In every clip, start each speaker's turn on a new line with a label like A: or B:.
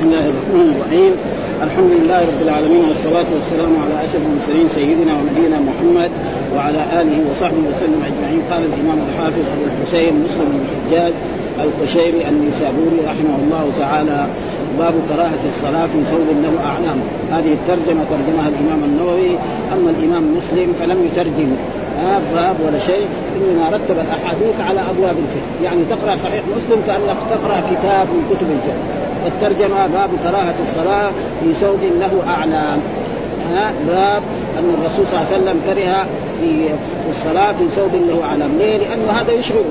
A: بسم الله الرحمن الرحيم. الحمد لله رب العالمين والصلاة والسلام على أشرف المرسلين سيدنا ونبينا محمد وعلى آله وصحبه وسلم أجمعين. قال الإمام الحافظ أبو الحسين مسلم بن الحجاج القشيري النيسابوري رحمه الله تعالى. باب كراهة الصلاة في ثوب له أعلام. هذه الترجمة ترجمها الإمام النووي. أما الإمام مسلم فلم يترجم. باب ولا شيء إنما رتب الأحاديث على أبواب الفقه، يعني تقرأ صحيح مسلم كأنك تقرأ كتاب من كتب الفقه، الترجمة باب كراهة الصلاة في ثوب له أعلام، ها؟ باب أن الرسول صلى الله عليه وسلم كره في الصلاة في ثوب له أعلام، ليه؟ لأنه هذا يشغل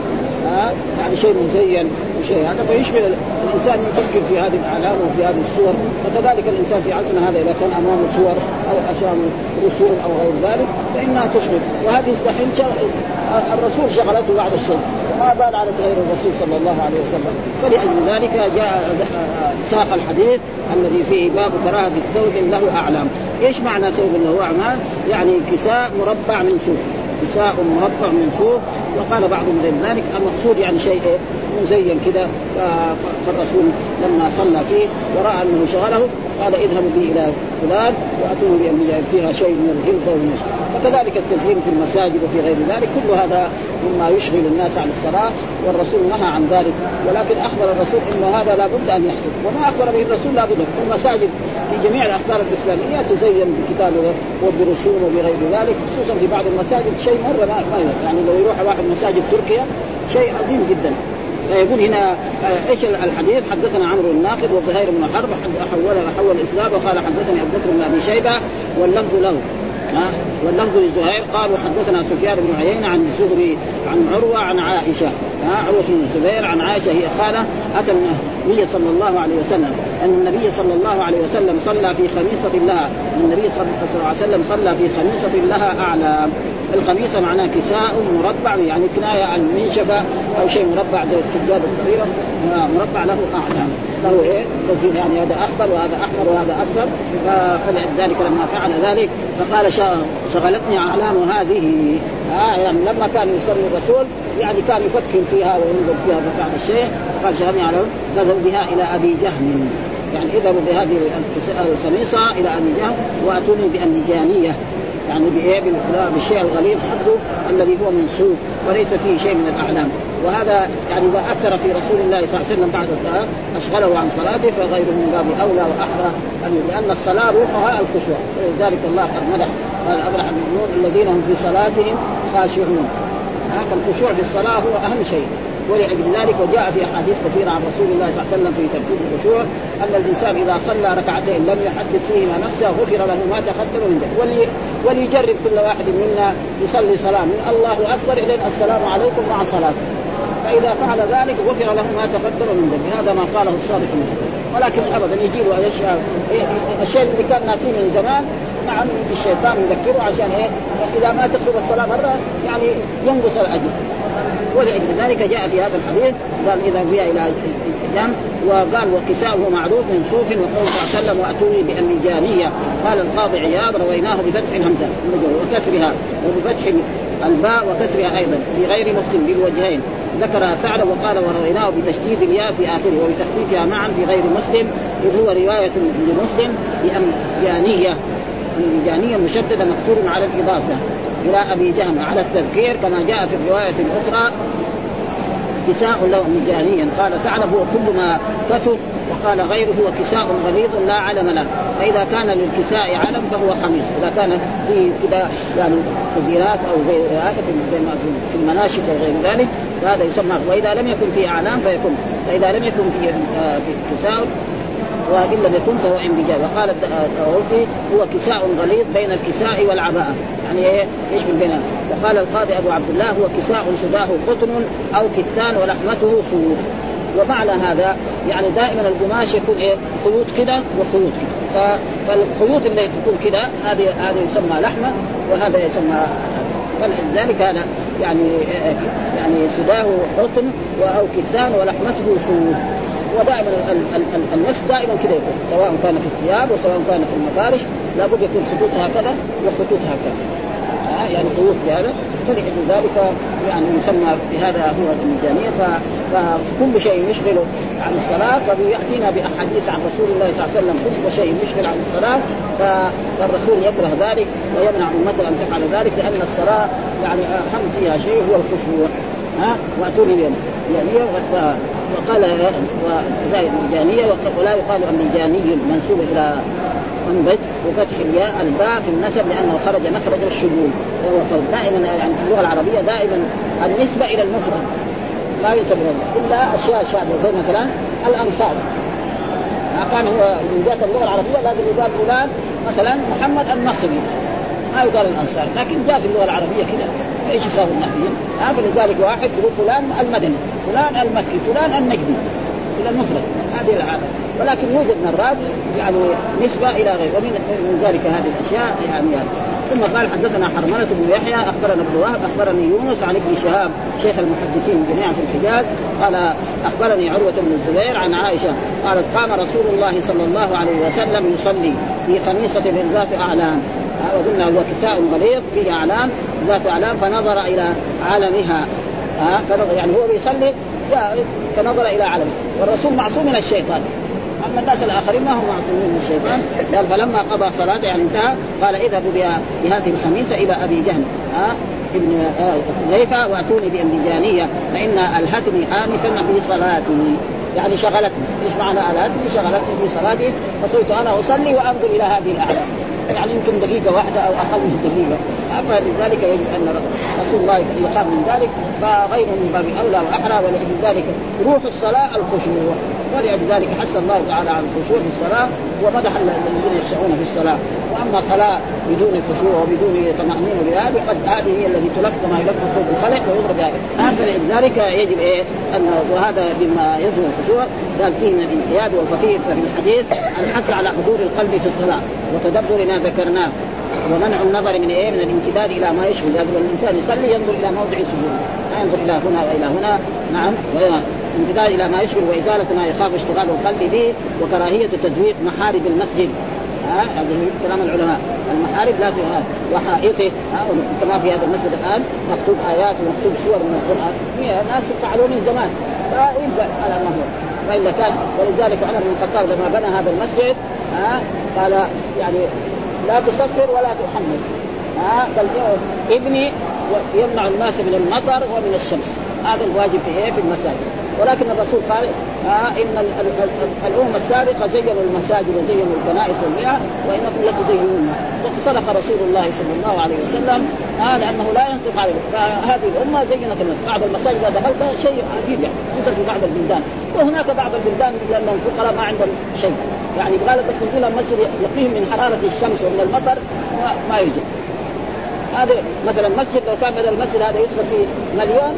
A: ها؟ يعني شيء مزين. وشيء هذا فيشغل الإنسان يفكر في هذه الأعلام وفي هذه الصور. وكذلك الإنسان في عصرنا هذا إذا كان امامه صور أو امامه رسوم أو غير ذلك فإنها تشغل وهذه دحين الرسول شغلته بعد الشيء. وما بال على غير الرسول صلى الله عليه وسلم. فلأجل ذلك جاء ساق الحديث الذي فيه باب كراهة ثوب له أعلام. إيش معنى ثوب له أعلام؟ يعني كساء مربع من سوق كساء مربع من سوق وقال بعضهم غير ذلك. المقصود يعني شيء مزين كذا فالرسول لما صلى فيه ورأى أنه شغله قال اذهبوا بي إلى فلان وأتوني بأن فيها شيء من الغلظه والنشر فكذلك التزيين في المساجد وفي غير ذلك كل هذا مما يشغل الناس عن الصلاة والرسول نهى عن ذلك. ولكن أخبر الرسول إن هذا لا بد أن يحصل. وما أخبر به الرسول لا بد. في المساجد في جميع الأخبار الإسلامية تزين بكتاب وبرسوم وبغير ذلك خصوصا في بعض المساجد شيء مرة ما يعني لو يروح واحد مساجد تركيا شيء عظيم جدا. فيقول هنا إيش الحديث؟ حدثنا عمرو الناقد وزهير بن حرب حول حول الإسلام وقال حدثني أبو بكر بن أبي شيبة واللفظ له. ها؟ واللفظ لزهير قالوا حدثنا سفيان بن عيينة عن الزهري عن عروة عن عائشة. ها؟ عروة بن الزبير عن عائشة هي خالة أتى النبي صلى الله عليه وسلم. أن النبي صلى الله عليه وسلم صلى في خميصة لها النبي صلى الله عليه وسلم صلى في خميصة لها أعلى. الخميصه معناه كساء مربع يعني كناية عن منشفه أو شيء مربع زي السجاده الصغيرة مربع له اعلام له إيه؟ تزيين يعني هذا أخضر وهذا أحمر وهذا أصفر فلذلك لما فعل ذلك. فقال شغلتني أعلام هذه. آه يعني لما كان يصلي الرسول يعني كان يفكر فيها وينظر فيها ففعل الشيء. قال شغلني على فذهبوا بها إلى أبي جهم. يعني اذهبوا بهذه الخميصة إلى أبي جهم وأتوني بانجانيه يعني بإيه؟ بالشيء الغليظ حقه الذي هو منسوب وليس فيه شيء من الأعلام. وهذا يعني إذا أثر في رسول الله صلى الله عليه وسلم بعد الطهارة أشغله عن صلاته فغيره من باب أولى وأحرى. لأن الصلاة روحها الخشوع. ولذلك الله قد مدح قال ابرح المؤمنون الذين هم في صلاتهم خاشعون. هذا الخشوع في الصلاة هو أهم شيء. ولأجل ذلك وجاء في أحاديث كثيرة عن رسول الله صلى الله عليه وسلم في ترتيب الخشوع أن الإنسان إذا صلى ركعتين لم يحدث فيهما نفسه غفر له ما تقدم من ذلك. ولي وليجرب كل واحد منا يصلي صلاة من الله أكبر إلى السلام عليكم مع صلاته. فإذا فعل ذلك غفر له ما تقدم من ذنبه هذا ما قاله الصادق ولكن ابدا يجي له الشيء اللي كان ناسية من زمان نعم الشيطان يذكره عشان إيه؟ إذا ما تقصد الصلاة مرة يعني ينقص الأجر. ولاجل ذلك جاء في هذا الحديث. قال إذا بها إلى الجنب وقال وكساؤه معروف من صوف وقول صلى الله عليه وسلم وأتوني بامجانيه قال القاضي عياض رويناه بفتح الهمزة. وكسرها. وبفتح الباء وكسرها أيضا. في غير مسلم بالوجهين. ذكر ثعلب وقال ورويناه بتشديد الياء في آخره وبتخفيفها معا في غير مسلم. إذ هو رواية لمسلم بامجانيه امجانيه مشددة مقصور على الإضافة إلى أبي جهم على التذكير كما جاء في الرواية الأخرى. كساء له مجانيا قال ثعلب هو كل ما كثر وقال غيره هو كساء غليظ لا علم له. فإذا كان للكساء علم فهو خميس. إذا كان في كذا يعني تزيينات أو غير هذا في المناشف وغير ذلك فهذا يسمى. وإذا لم يكن في أعلام فيكون. فإذا لم يكن في كساء وإن لم يكن فهو انبجاج وقال الداوودي هو كساء غليظ بين الكساء والعباءه يعني إيه؟ إيش من وقال القاضي أبو عبد الله هو كساء شباه قطن أو كتان ولحمته صوف ومعنى هذا يعني دائما القماش يكون إيه؟ خيوط كده وخيوط كده. فالخيوط اللي تكون كده هذه هذه يسمى لحمة وهذا يسمى فلذلك هذا يعني يعني سداه قطن أو كتان ولحمته صوف ودائما النسف دائما كذا يكون سواء كان في الثياب وسواء كان في المفارش لابد يكون خطوط هكذا وخطوط هكذا. يعني طيوف بهذا. فلأجل ذلك يعني يسمى بهذا هو المجانية فكل شيء يشغل عن الصلاة فبيأتينا بأحاديث عن رسول الله صلى الله عليه وسلم. كل شيء يشغل عن الصلاة فالرسول يكره ذلك ويمنع أمته أن تفعل ذلك لأن الصلاة يعني أهم فيها شيء هو الخشوع. ها وأتوني بهم يعني وقال الجانية ولا يقال اللجاني منسوب إلى منبت وفتح الياء الباء في النسب لأنه خرج مخرج الشذوذ. وهو دائما يعني في اللغة العربية دائما النسبة إلى المفرد لا ينسب إلا أشياء شاذة زي مثلا الأنصار. كان هو من جهة اللغة العربية لازم يقال فلان مثلا محمد النصري. ما يقال الأنصار لكن جاء في اللغة العربية كذا فايش يساوي النحويين؟ ها فلذلك واحد يقول فلان المدني، فلان المكي، فلان النجدي إلى المفرد. هذه العادة. ولكن يوجد مرات يعني نسبة إلى غير ومن من ذلك هذه الأشياء يعني, يعني ثم قال حدثنا حرملة بن يحيى أخبرنا ابن وهب أخبرني يونس عن ابن شهاب شيخ المحدثين جميعا في الحجاز قال أخبرني عروة بن الزبير عن عائشة قالت قام رسول الله صلى الله عليه وسلم يصلي في خميصة من ذات أعلام وقلنا هو كساء غليظ فيه أعلام ذات أعلام فنظر إلى علمها ها فنظر يعني هو بيصلي جاء فنظر إلى علمه والرسول معصوم من الشيطان. أما الناس الآخرين ما هم معصومين من الشيطان. قال فلما قضى صلاته يعني انتهى قال اذهبوا بهذه الخميسة إلى أبي جهل. ها ابن حذيفة وأتوني بامبجانيه فإن ألهتني انفا في صلاتي. يعني شغلتني، إيش معنى ألهتني؟ شغلتني في صلاتي. فصرت أنا أصلي وأنظر إلى هذه الأعلام، يعني يمكن دقيقة واحدة أو أقل من دقيقة؟ فلذلك يجب أن رسول الله يخاف من ذلك فغيره من باب أولى وأحرى ولأجل ذلك روح الصلاة الخشوع. ولأجل ذلك حث الله تعالى الخشوع في الصلاة ومدح الذين يخشعون في الصلاة. وأما صلاة بدون خشوع وبدون طمأنينة بهذه قد هذه هي التي تلف كما يلف ثوب الخلق ويضرب هذا فلذلك يجب إيه؟ أن وهذا مما يظهر الخشوع. قال فيه من الانقياد والخفيف ففي الحديث الحث على حضور القلب في الصلاة وتدبر ما ذكرناه ومنع النظر من إيه؟ من الامتداد إلى ما يشغل لازم الإنسان يصلي ينظر إلى موضع السجود. لا ينظر إلى هنا وإلى هنا. نعم. امتداد إلى ما يشغل وإزالة ما يخاف اشتغال القلب به وكراهية تزويق محارب المسجد. ها؟ هذا كلام العلماء. المحارب لا وحائطه كما في هذا المسجد الآن مكتوب آيات ومكتوب سور من القرآن. ناس فعلوا من زمان. فيبقى على ما هو. فاذا كان ولذلك عمر بن الخطاب لما بنى هذا المسجد ها قال يعني لا تصفر ولا تحمل. ها بل ابني يمنع الناس من المطر ومن الشمس. هذا الواجب في إيه؟ في المساجد. ولكن الرسول قال آه إن الامم السابقة زينوا المساجد وزينوا الكنائس والمياه وإنكم لتزينونها وصدق رسول الله صلى الله عليه وسلم آه لأنه لا ينطق عليه. فهذه الأمة زينت بعض المساجد. إذا دخلت شيء عجيب يعني خصوصا في بعض البلدان. وهناك بعض البلدان لانهم فقراء ما عندهم شيء. يعني غالبا بس المسجد يقيهم من حرارة الشمس ومن المطر ما يجي هذا مثلا مسجد لو كان بدل المسجد هذا يصرف فيه مليون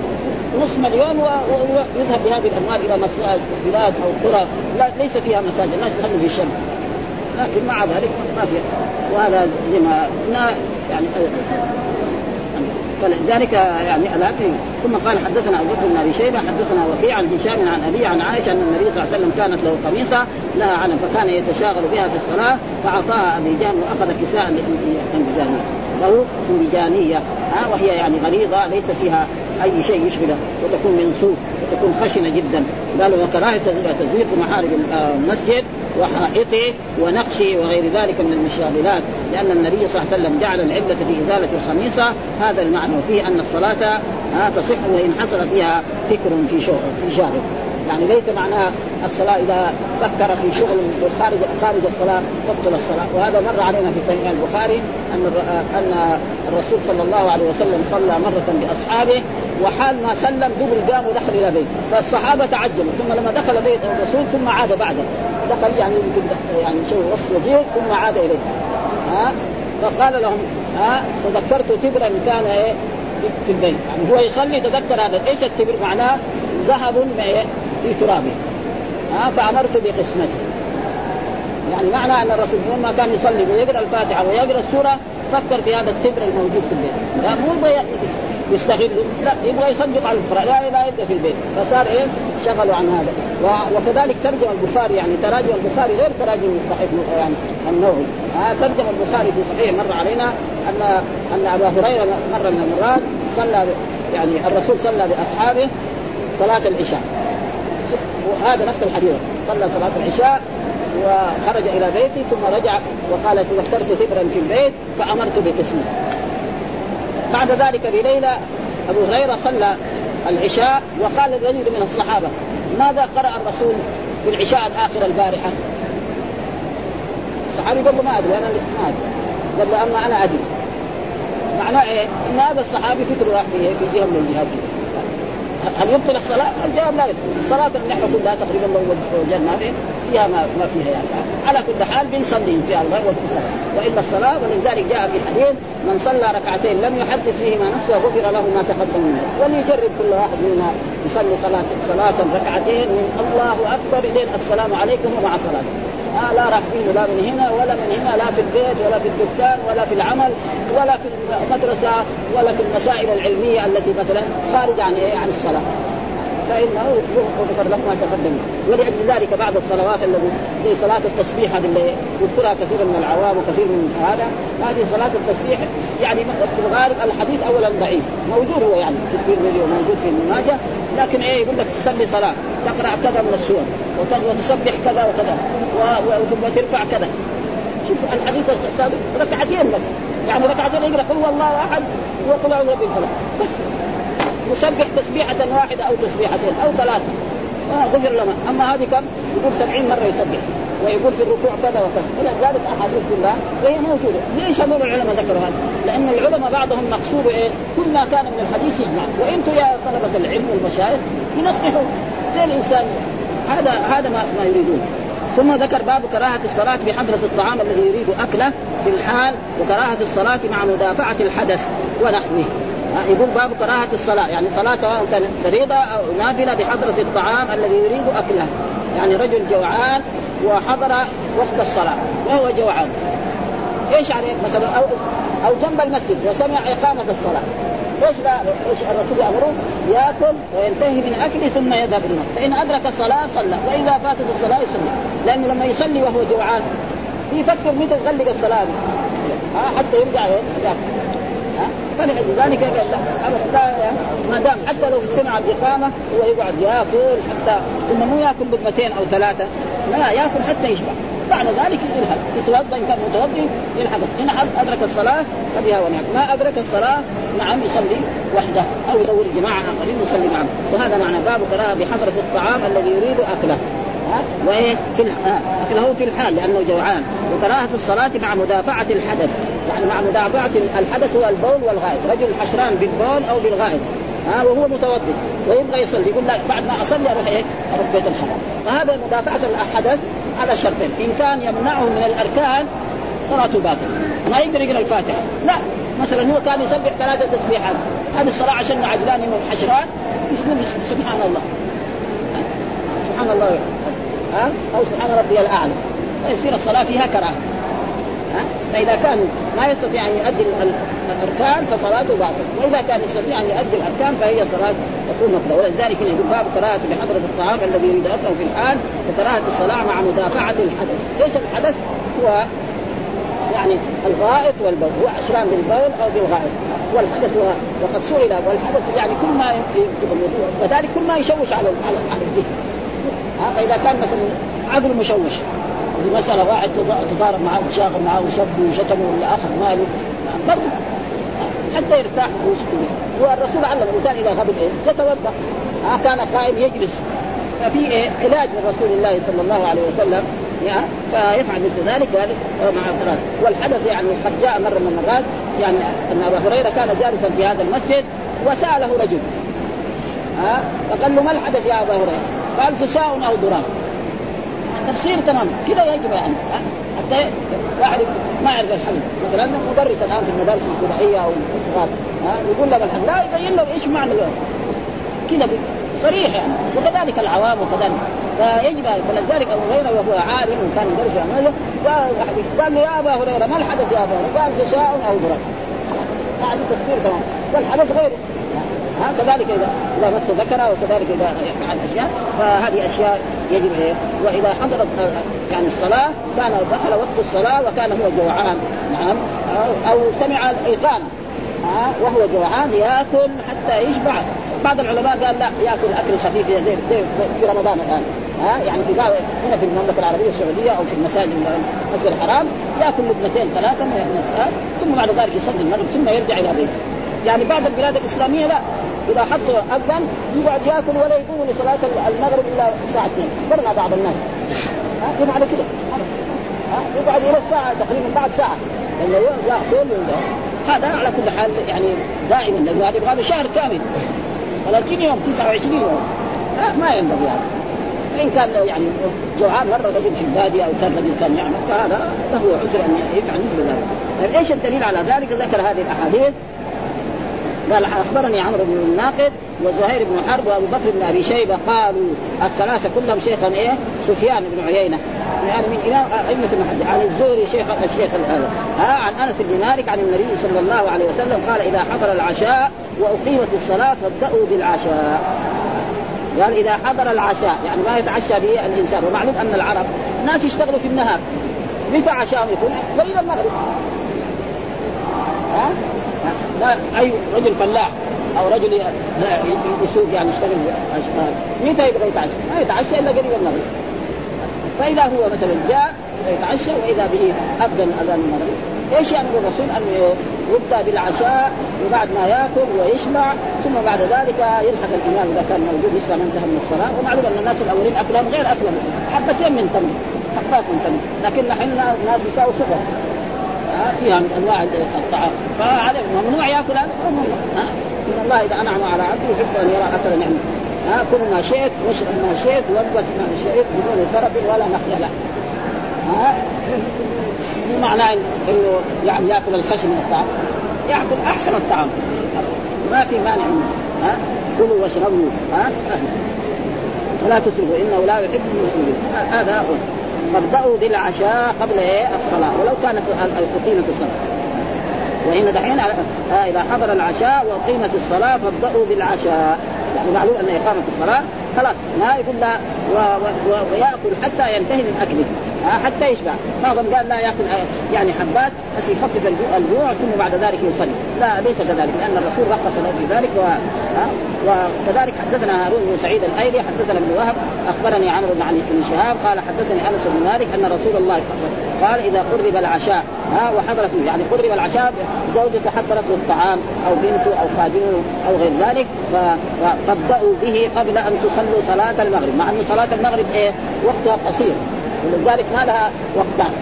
A: نصف مليون ويذهب بهذه الأموال إلى مساجد بلاد أو قرى. ليس فيها مساجد الناس يصلوا في الشمس. لكن مع ذلك ما في. وهذا لما يعني فلذلك يعني الاكل ثم قال حدثنا أبو بكر بن أبي شيبة حدثنا وكيع عن هشام عن أبي عن عائشة أن النبي صلى الله عليه وسلم كانت له خميصه لها علم فكان يتشاغل بها في الصلاة فأعطاها أبي جهل وأخذ كساء لانبجانيه له انبجانيه ها وهي يعني غليظة ليس فيها أي شيء يشغله وتكون من صوف وتكون خشنة جدا. قالوا وكراهه تزويق محارب المسجد وحائطه ونقشه وغير ذلك من المشاغلات. لأن النبي صلى الله عليه وسلم جعل العلة في إزالة الخميصة. هذا المعنى وفيه أن الصلاة تصح وإن حصل فيها فكر في شغل في شاغل. يعني ليس معناها الصلاة إذا فكر في شغل خارج خارج الصلاة تبطل الصلاة. وهذا مر علينا في صحيح البخاري أن أن الرسول صلى الله عليه وسلم صلى مرة بأصحابه وحال ما سلم دبر قام ودخل إلى بيته. فالصحابة تعجبوا. ثم لما دخل بيت الرسول ثم عاد بعده دخل يعني يعني شيء وصف وجيه ثم عاد إليه. ها؟ فقال لهم ها؟ تذكرت تبرا كان إيه؟ في البيت. يعني هو يصلي تذكر هذا. إيش التبر معناه ذهب في ترابه. ها فأمرت بقسمته. يعني معنى أن الرسول لما كان يصلي ويقرأ الفاتحة ويقرأ السورة فكر في هذا التبر الموجود في البيت. لا مو يستغلوا لا يبغى يصدق على الفقراء لا لا يبقى في البيت. فصار إيه؟ شغلوا عن هذا. وكذلك ترجم البخاري يعني تراجم البخاري غير تراجم صحيح يعني النووي. آه ترجم البخاري في صحيح مر علينا ان أن أبا هريرة مرة من المرات صلى يعني الرسول صلى بأصحابه صلاة العشاء. وهذا نفس الحديث. صلى صلاة العشاء وخرج إلى بيته ثم رجع وقال تذكرت ثبرا في البيت فأمرت بقسمه. بعد ذلك بليلة أبو هريرة صلى العشاء وقال الرجل من الصحابة ماذا قرأ الرسول في العشاء الآخرة البارحة؟ الصحابي قال له ما أدري أنا ما أدري. قال له أما أنا أدري. معناه إيه؟ أن هذا الصحابي فكره راح في جهة من الجهات. هل يبطل الصلاة؟ الجواب لا يبطل، اللي نحن كلها تقريبا لو وجدنا فيها ما, ما فيها يعني. على كل حال بنصلي إن شاء الله وإلا الصلاة ولذلك جاء في حديث من صلى ركعتين لم يحدث فيهما نفسه غفر له ما تقدم منه. وليجرب كل واحد منا يصلي صلاة صلاة ركعتين من الله أكبر إلين السلام عليكم ومع صلاته. آه لا راح فيه لا من هنا ولا من هنا لا في البيت ولا في الدكان ولا في العمل ولا في المدرسة ولا في المسائل العلمية التي مثلا خارج عن عن الصلاة. فإنه يغفر له ما تقدم. ولأجل ذلك بعض الصلوات التي زي صلاة التسبيح هذه اللي يذكرها كثير من العوام وكثير من هذا. هذه صلاة التسبيح يعني في الغالب الحديث اولا ضعيف. موجود هو يعني في الترمذي وموجود في ابن لكن إيه يقول لك تصلي صلاة تقرأ كذا من السور وتسبح كذا وكذا وثم ترفع كذا. شوف الحديث السابق ركعتين بس. يعني ركعتين يقرأ قل هو الله أحد وقل أعوذ برب بس. يسبح تسبيحة واحدة أو تسبيحتين أو ثلاثة. آه غفر لنا. أما هذه كم؟ يقول سبعين مرة يسبح. ويقول في الركوع كذا وكذا. إلى ذلك أحاديث كلها وهي موجودة. ليش هذول العلماء ذكروا هذا؟ لأن العلماء بعضهم مقصود إيه؟ كل ما كان من الحديث يجمع. وأنتم يا طلبة العلم والمشايخ ينصحوا. زي الإنسان. هذا هذا ما, ما يريدون. ثم ذكر باب كراهة الصلاة بحضرة الطعام الذي يريد أكله في الحال وكراهة الصلاة مع مدافعة الحدث ونحوه. يقول باب كراهة الصلاة. يعني صلاة سواء كانت فريضة أو نافلة بحضرة الطعام الذي يريد أكله. يعني رجل جوعان وحضر وقت الصلاة وهو جوعان. إيش عليه مثلا؟ أو أو جنب المسجد وسمع إقامة الصلاة. إيش إيش الرسول يأمره؟ يأكل وينتهي من أكله ثم يذهب إلى فإن أدرك الصلاة صلى وإذا فاتت الصلاة يصلي. لأنه لما يصلي وهو جوعان يفكر متى يغلق الصلاة دي. ها حتى يرجع ياكل فلذلك لا. لا ما دام حتى لو سمع الاقامه هو يقعد يأكل حتى إنه مو يأكل لقمتين أو ثلاثة. لا يأكل حتى يشبع. بعد ذلك يلحق يتوضأ إن كان متوضي يلحق. إن أدرك الصلاة فبها ونعم. ما أدرك الصلاة نعم يصلي وحده أو يدور جماعة آخرين يصلي معهم وهذا معنى باب قراءة بحضرة الطعام الذي يريد أكله. وإيه؟ في اكله في الحال لأنه جوعان. وكراهة الصلاة مع مدافعة الحدث. يعني مع مدافعة الحدث هو البول والغائط رجل حشران بالبول أو بالغائط ها وهو متوضئ ويبغى يصلي. يقول لا بعد ما أصلي أروح إيه؟ أروح بيت الحرام. فهذا مدافعة الحدث على شرطين. إن كان يمنعه من الأركان صلاته باطلة. ما يقدر يقرا الفاتحة. لا. مثلا هو كان يسبح ثلاثة تسبيحات. هذه الصلاة عشان عجلان من الحشران يقول سبحان الله. سبحان الله. ها؟ أو سبحان ربي الأعلى. فيصير الصلاة فيها كراهة. ها؟ فإذا كان ما يستطيع أن يؤدي الأركان فصلاته باطلة. وإذا كان يستطيع أن يؤدي الأركان فهي صلاة تكون مطلوبة. ولذلك يقول باب كراهه بحضره الطعام الذي يريد أكله في الحال وكراهه الصلاة مع مدافعة الحدث. ليش الحدث هو يعني الغائط والبول. هو عشران بالبول أو بالغائط. والحدث هو وقد سئل والحدث يعني كل ما وذلك كل ما يشوش على على على الذهن فاذا كان مثلا عقل مشوش مسألة واحد تضارب معه وشاغل معه وسب وشتمه أخذ ماله برضه حتى يرتاح ويسكن والرسول علم الإنسان إذا غضب إيه يتوضأ. آه كان قائم يجلس. ففي إيه؟ علاج من رسول الله صلى الله عليه وسلم. يعني فيفعل مثل ذلك ذلك مع القرآن. والحدث يعني قد جاء مرة من المرات يعني أن ابا هريرة كان جالسا في هذا المسجد وسأله رجل. ها آه فقال له ما الحدث يا ابا هريرة؟ قال فساء أو ضراب تفسير تمام. كذا يجب يعني حتى واحد ما يعرف الحل. مثلا مدرس الآن في المدارس الابتدائيه أو الصغار يقول له الحل. لا يبين له إيش معنى كذا صريح يعني. وكذلك العوام وكذلك. فيجب فلذلك أبو هريرة وهو عالم وكان يدرس قال له يا أبا هريرة ما الحدث يا أبا هريرة؟ قال فشاء أو ضرب هذا تفسير تمام. والحدث غيره. ها كذلك اذا إذا مس ذكره وكذلك إذا فعل أشياء فهذه أشياء يجب إيه؟ وإذا حضرت يعني الصلاة كان دخل وقت الصلاة وكان هو جوعان. نعم. أو سمع الايقان وهو جوعان يأكل حتى يشبع. بعض العلماء قال لا يأكل أكل خفيف في رمضان الآن. ها يعني في بعض هنا في المملكة العربية السعودية أو في المساجد المسجد الحرام يأكل لقمتين ثلاثة ثم بعد ذلك يصلي المغرب ثم يرجع إلى بيته. يعني بعض البلاد الإسلامية لا. إذا حطوا أذن يقعد ياكل ولا يقوم لصلاة المغرب إلا الساعة 2 برنا بعض الناس. ها على كده. يقعد إلى الساعة تقريبا بعد ساعة. لأنه ياكل هذا على كل حال يعني دائما لأنه هذا يبغى شهر كامل. 30 يوم 29 يوم. ما ينبغي هذا. فان كان يعني جوعان مرة رجل في البادية أو كان رجل كان يعمل فهذا له عذر أن يفعل مثل ذلك. طيب إيش الدليل على ذلك؟ ذكر هذه الأحاديث. قال أخبرني عمرو بن الناقد وزهير بن حرب وأبو بكر بن أبي شيبة قالوا الثلاثة كلهم شيخا إيه؟ سفيان بن عيينة يعني من امام أئمة المحدث عن الزهري شيخ الشيخ هذا ها عن أنس بن مالك عن النبي صلى الله عليه وسلم قال إذا حضر العشاء وأقيمت الصلاة فابدأوا بالعشاء قال إذا حضر العشاء يعني ما يتعشى به الإنسان ومعلوم أن العرب ناس يشتغلوا في النهار متى عشاء يكون؟ قريب المغرب ها؟ لا أي رجل فلاح أو رجل يسوق يعني يشتغل أشغال. متى يبغى يتعشى؟ ما يتعشى إلا قريب المغرب. فإذا هو مثلا جاء يتعشى وإذا به اذن أذان المغرب. إيش يامر الرسول؟ ان يبدأ بالعشاء وبعد ما يأكل ويشبع ثم بعد ذلك يلحق الإمام إذا كان موجود لسه ما انتهى من الصلاة. ومعلوم أن الناس الأولين أكلهم غير أكلهم. حبتين من تمر حبات من تمر لكن نحن الناس يساووا سفر فيها من أنواع الطعام. فهذا ممنوع يأكل هذا؟ ممنوع. إن الله إذا أنعم على عبده يحب أن يرى اثر نعمة. ها؟ كل ما شئت واشرب ما شئت والبس ما شئت بدون سرف ولا مخيله ها؟ مو معناه إنه يعني يأكل الخشن من الطعام. يأكل أحسن الطعام. ما في مانع منه. ها؟ كلوا واشربوا. ها؟ فلا تسرفوا. إنه لا يحب المسلمين هذا هو. فابدأوا بالعشاء قبل إيه؟ الصلاة. ولو كانت أقيمت الصلاة. وإن دحين آه إذا حضر العشاء وأقيمت الصلاة فابدأوا بالعشاء يعني معلوم أن إقامة الصلاة خلاص ما يقول لا و... و... ويأكل حتى ينتهي من أكله. حتى يشبع. بعضهم قال لا ياكل يعني حبات بس يخفف الجوع ثم بعد ذلك يصلي. لا ليس كذلك لأن الرسول رخص له في ذلك و... وكذلك حدثنا هارون بن سعيد الأيلي حدثنا ابن وهب أخبرني عمرو بن علي بن شهاب قال حدثني أنس بن مالك أن رسول الله قال إذا قرب العشاء ها وحضرت يعني قرب العشاء زوجته حضرت له الطعام أو بنته أو خادمه أو غير ذلك فابدأوا به قبل أن تصلوا صلاة المغرب. مع أن صلاة المغرب إيه؟ وقتها قصير. ولذلك ما لها وقتان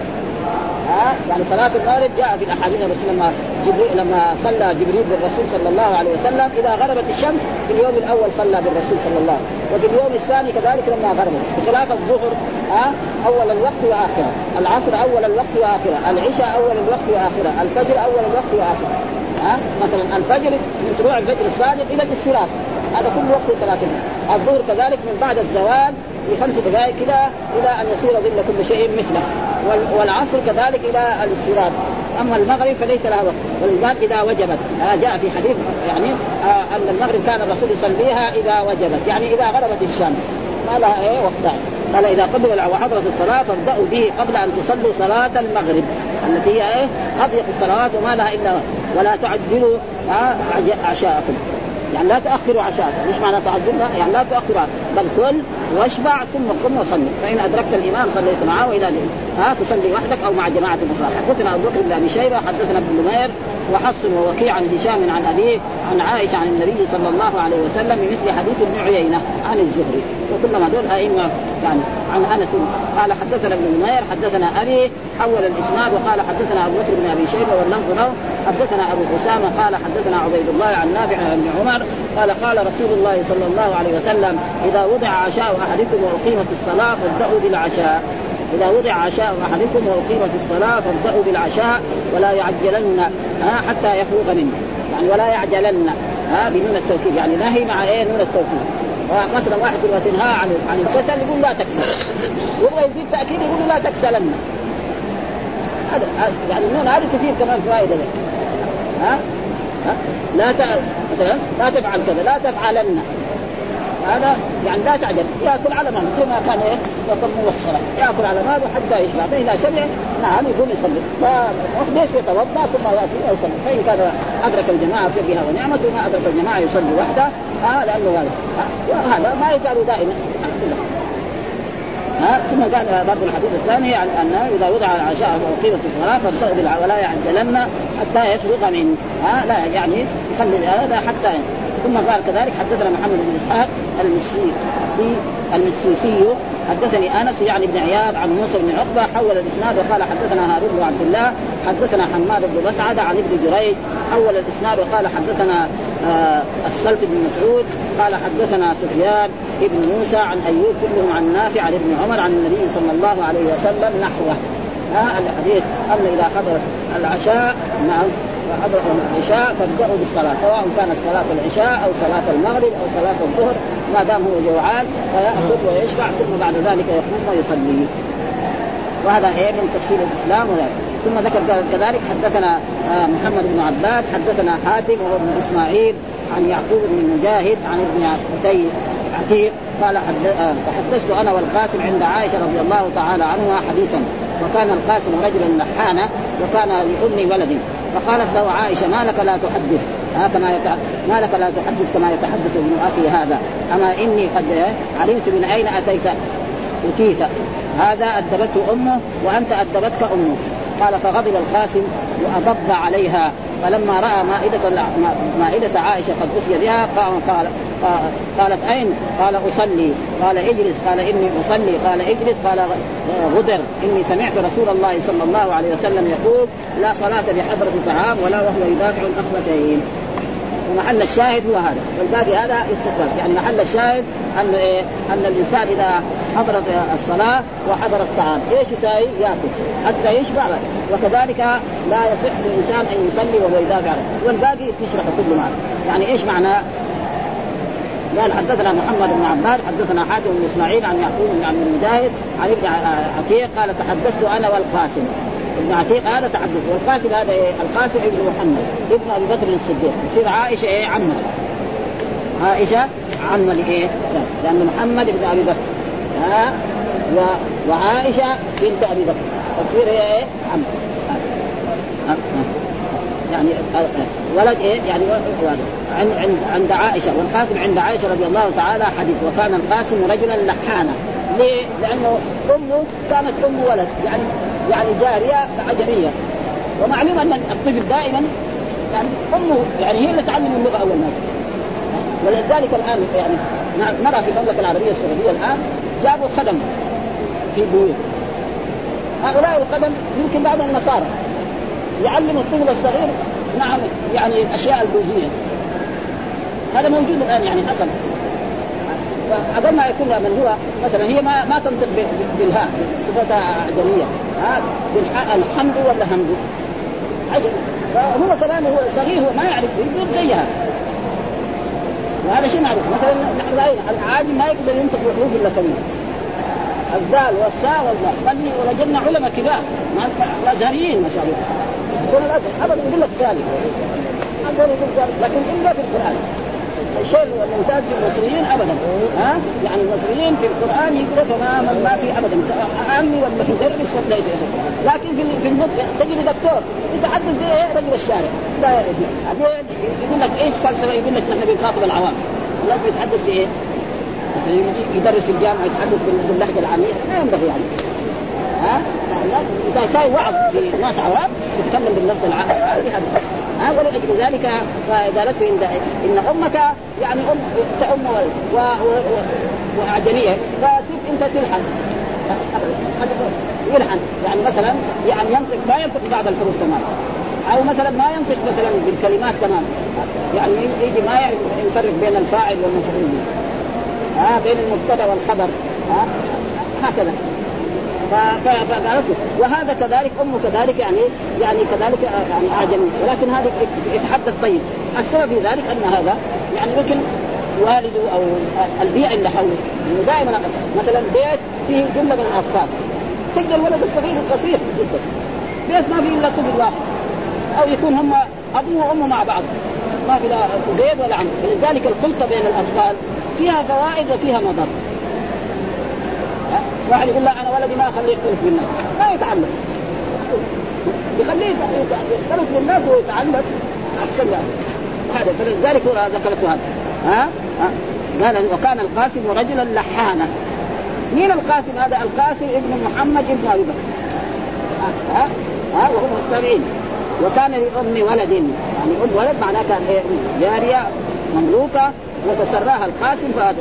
A: ها؟ يعني صلاة المغرب جاء في الأحاديث الرسول لما جبريل لما صلى جبريل بالرسول صلى الله عليه وسلم إذا غربت الشمس في اليوم الأول صلى بالرسول صلى الله عليه وسلم وفي اليوم الثاني كذلك لما غربت. بخلاف الظهر ها؟ أول الوقت وآخره. العصر أول الوقت وآخره. العشاء أول الوقت وآخره. الفجر أول الوقت وآخره. ها؟ مثلا الفجر من طلوع الفجر الصادق إلى الاستراحة هذا كل وقت صلاة الظهر كذلك من بعد الزوال في خمس دقائق كده إلى أن يصير ظل كل شيء مثله. والعصر كذلك إلى الاستيراد. أما المغرب فليس لها وقت. ولذلك إذا وجبت. آه جاء في حديث يعني آه أن المغرب كان الرسول يصليها إذا وجبت. يعني إذا غربت الشمس. ما لها إيه وقتها قال إذا قبل وحضرت الصلاة فابدأوا به قبل أن تصلوا صلاة المغرب. التي هي إيه؟ أضيق الصلوات وما لها إلا ولا تعجلوا آه عشاءكم. يعني لا تاخروا عشاء مش معنى تعجلها يعني لا تاخروا بل كل واشبع ثم قم وصلي. فإن أدركت الإمام صليت معه واذا ها تصلي وحدك أو مع جماعة أخرى. حدثنا أبو بكر بن أبي شيبة حدثنا ابن نمير وحفص ووكيع عن هشام عن أبيه عن عائشة عن النبي صلى الله عليه وسلم بمثل حديث ابن عيينة عن الزهري. وكلما دول ائمه يعني عن أنس. قال حدثنا ابن نمير حدثنا أبي حول الإسناد وقال حدثنا أبو بكر بن أبي شيبة واللفظ له. حدثنا أبو أسامة قال حدثنا عبيد الله عن نافع ابن عمر قال قال رسول الله صلى الله عليه وسلم إذا وضع عشاء أحدكم واقيمت الصلاة فابدأوا بالعشاء. إذا وضع عشاء أحدكم واقيمت الصلاة فابدأوا بالعشاء ولا يعجلن ها حتى يفرغ منه. يعني ولا يعجلن ها بنون التوكيد. يعني نهي مع إيه نون التوكيد؟ مثلا واحد يقول تنهى عن عن الكسل يقول لا تكسل. يبغى يزيد تأكيد يقول لا تكسلن. هذا يعني النون هذه تفيد كمان فائدة. ها؟ لا ت... مثلا لا تفعل كذا لا تفعلن. هذا يعني لا تعجل يأكل على مهله زي ما كان إيه يقوم الصلاه يأكل على مهله حتى يشبع. فإذا شبع نعم يقوم يصلي. فليش يتوضأ ثم يأتي ويصلي فإن كان أدرك الجماعة في بها ونعمة وما أدرك الجماعة يصلي وحده. آه لأنه هذا وهذا ما يزال دائما. ها؟ ثم قال برضه الحديث الثاني عن انه إذا وضع العشاء واقيمت الصلاة فابدأوا ولا يعجلن حتى يفرغ من ها؟ لا يعني يخلي هذا حتى ثم قال كذلك حدثنا محمد بن إسحاق المسيسي المسيسي حدثني أنس يعني بن عياض عن موسى بن عقبة حول الإسناد وقال حدثنا هارون بن عبد الله حدثنا حماد بن مسعد عن ابن جريج حول الإسناد وقال حدثنا آه السلت بن مسعود قال حدثنا سفيان بن موسى عن أيوب كلهم عن نافع عن ابن عمر عن النبي صلى الله عليه وسلم نحوه. ها الحديث أن إذا حضر العشاء نعم. وحضر العشاء فابدأوا بالصلاة سواء كانت صلاة العشاء أو صلاة المغرب أو صلاة الظهر ما دام هو جوعان فيأخذ ويشبع ثم بعد ذلك يقوم ويصلي. وهذا إيه؟ من تفسير الإسلام وذلك ثم ذكر كذلك حدثنا آه، محمد بن عباد حدثنا حاتم وهو ابن إسماعيل عن يعقوب بن مجاهد عن ابن عتي عتيق قال آه، تحدثت أنا والقاسم عند عائشة رضي الله تعالى عنها حديثا. وكان القاسم رجلا لحانا وكان لأمي ولد فقالت له عائشة ما لك لا تحدث؟ ها كما يتع... ما لك لا تحدث كما يتحدث ابن أخي هذا. أما إني قد علمت من أين أتيت؟ أتيت. هذا أدبته أمه وأنت أدبتك أمه. قال فغضب القاسم واضب عليها. فلما رأى مائدة مائدة عائشة قد اتي بها قال قالت أين؟ قال أصلي. قال اجلس. قال إني أصلي. قال اجلس. قال غدر. إني سمعت رسول الله صلى الله عليه وسلم يقول لا صلاة بحضره طعام ولا وهو يدافع الاخبثين ومحل الشاهد هو هذا. والباقي هذا استقبال. يعني محل الشاهد أن إيه؟ أن الإنسان إذا حضرت الصلاة وحضر الطعام إيش يساوي؟ يأكل. حتى يشبع. وكذلك لا يصح للإنسان أن يصلي وهو يدافع والباقي يشرح كل معنى يعني إيش معنى؟ قال حدثنا محمد بن عباد حدثنا حاتم بن إسماعيل عن يعقوب بن عبد المجاهد عن ابن عتيق قال تحدثت أنا والقاسم. ابن عتيق هذا تحدث والقاسم هذا إيه؟ القاسم ابن محمد ابن أبي بكر الصديق. يصير عائشة إيه؟ عمة. عائشة عمة لإيه؟ لأن محمد ابن أبي بكر. ها؟ و... وعائشة بنت أبي بكر. تصير هي إيه؟ عمة. يعني ولد إيه؟ يعني عند عند عند عائشة والقاسم عند عائشة رضي الله تعالى حديث وكان القاسم رجلا لحانا ليه؟ لأنه أمه كانت أم ولد يعني يعني جارية عجمية. ومعلوم أن الطفل دائما يعني أمه يعني هي اللي تعلم اللغة أول ما ولذلك الآن يعني نرى في المملكة العربية السعودية الآن جابوا خدم في بيوت هؤلاء الخدم يمكن بعض النصارى. يعلم الطفل الصغير. نعم يعني الاشياء البوذية. هذا موجود الآن يعني حصل. فاقل ما يكون من هو مثلا هي ما ما تنطق بالهاء صفتها اعجميه ها؟ الحمد ولا حمد؟ عجب. فهو كمان هو صغير هو ما يعرف يقول زيها. وهذا شيء معروف. مثلا نحن راينا العاجم ما يقدر ينطق بالحروف إلا سويه الدال والساء والله بل ولجنا علماء كبار. الأزهريين ما شاء الله. يقول الأزهر ابدا يقول لك سالم لكن إلا في القرآن. الشيء الممتاز في المصريين ابدا. ها؟ يعني المصريين في القرآن يقرا تماما ما في ابدا. عامي ولا مدرس ولا شيء لكن في في النطق تجد دكتور يتحدث به رجل الشارع. لا يقول لك إيش فلسفة؟ يقول لك نحن بنخاطب العوام. لا بيتحدث بإيه؟ يدرس الجامعة يتحدث باللهجة العامية؟ ما ينبغي يعني. ها؟ إذا كان وعظ في ناس عوام يتكلم باللفظ العادي هذا. ها؟ ولأجل ذلك فقالت ان إن أمك يعني ام و... و... و... وأعجمية فسيب أنت تلحن. يلحن. يعني مثلا يعني ينطق ما ينطق بعض الحروف تماما. أو مثلا ما ينطق مثلا بالكلمات تماما. يعني يجي ما يعرف يفرق بين الفاعل والمفعول. ها بين المبتدا والخبر ها؟ هكذا. فقالت وهذا كذلك أمه كذلك يعني يعني كذلك يعني أعجمي. ولكن هذا يتحدث طيب. السبب في ذلك أن هذا يعني يمكن والده أو البيئة اللي حوله يعني دائما مثلا بيت فيه جملة من الأطفال. تلقى الولد الصغير القصير جدا. بيت ما فيه إلا طفل واحد. أو يكون هم أبوه وأمه مع بعض. ما في لا زيد ولا عمرو فلذلك الخلطة بين الأطفال فيها فوائد وفيها مضر. واحد يقول لا أنا ولدي ما أخليه يختلف بالناس. ما يتعلم. يخليه يختلط بالناس ويتعلم. أحسن له هذا فلذلك ذكرت هذا. ها؟ قال وكان القاسم رجلا لحانا. مين القاسم هذا؟ القاسم ابن محمد ابن أبي بكر. ها؟ ها؟ وهم التابعين. وكان لأم ولد. يعني أم ولد معناه كان؟ جارية مملوكة. وتسراها القاسم فهذا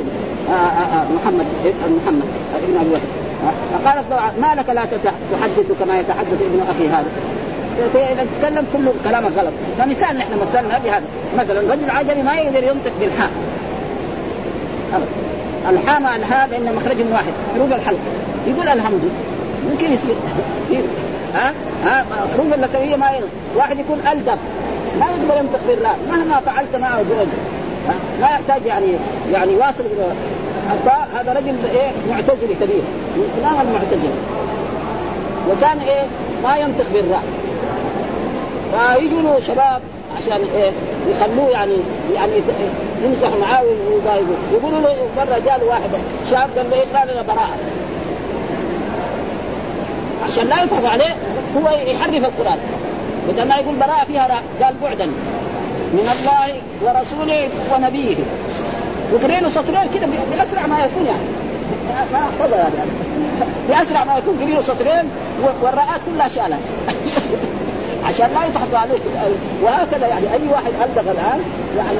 A: آه، آه، آه، محمد محمد ابن أبي بكر فقالت ما لك لا تحدث كما يتحدث ابن أخي هذا. فاذا تتكلم كله كلامك غلط. فمثال نحن مثلنا بهذا مثلا رجل عجمي ما يقدر ينطق بالحاء. الحاء مع الحاء لأن مخرجهم واحد. حروف الحلق يقول الحمد. ممكن يصير. يصير. ها؟ ها؟ حروف اللكويه ما ينطق. واحد يكون ألدب. ما يقدر ينطق بالراء. مهما فعلت معه برجل ما يحتاج يعني يعني واصل هذا رجل إيه معتزلي كبير. من كلام المعتزله وكان إيه ما ينطق بالراء. فيجوا له شباب عشان إيه يخلوه يعني يعني يمزح معاه ويضايقوه يقولوا له مرة جاء واحد شاب قال له إيش قال لنا براءة؟ عشان لا يضحك عليه هو يحرف القرآن. بدل ما يقول براءة فيها راء قال بعدا. من الله ورسوله ونبيه. وقرينا له سطرين كده بأسرع ما يكون يعني. ما احفظها يعني. بأسرع ما يكون قرينا له سطرين والراءات كلها شالها عشان لا يضحكوا عليه وهكذا يعني أي واحد الدغ الآن يعني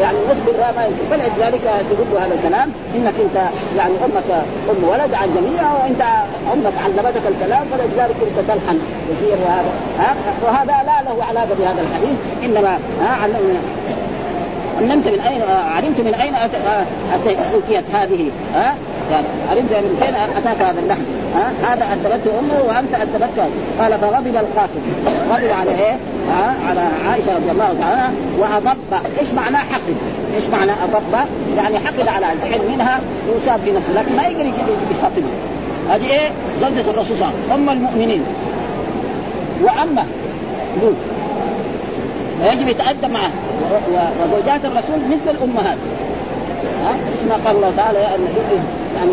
A: يعني الراء ما يمكن. فلذلك له هذا الكلام إنك أنت يعني أمك أم ولد عن جميع وأنت أمك علمتك الكلام فلذلك أنت تلحن كثير وهذا. ها؟ وهذا لا له علاقة بهذا الحديث انما ها؟ علمنا. علمت من اين علمت من أين اتيت هذه؟ ها؟ يعني علمت من فين أتاك هذا اللحم؟ ها؟ هذا ادبته أمه وأنت ادبتك قال فغضب القاسم. غضب على إيه؟ ها؟ على عائشة رضي الله تعالى وأضب. إيش معناه حقد؟ إيش معنى أضب؟ يعني حقد على زعل منها وساب في نفسه لكن ما يقدر يخاطبها هذه إيه؟ زوجة الرسول صلى الله عليه وسلم. أم المؤمنين؟ وعمه يقول ويجب يتأدب معه وزوجات الرسول مثل الأمهات. ها؟ مثل ما قال الله تعالى يا يعني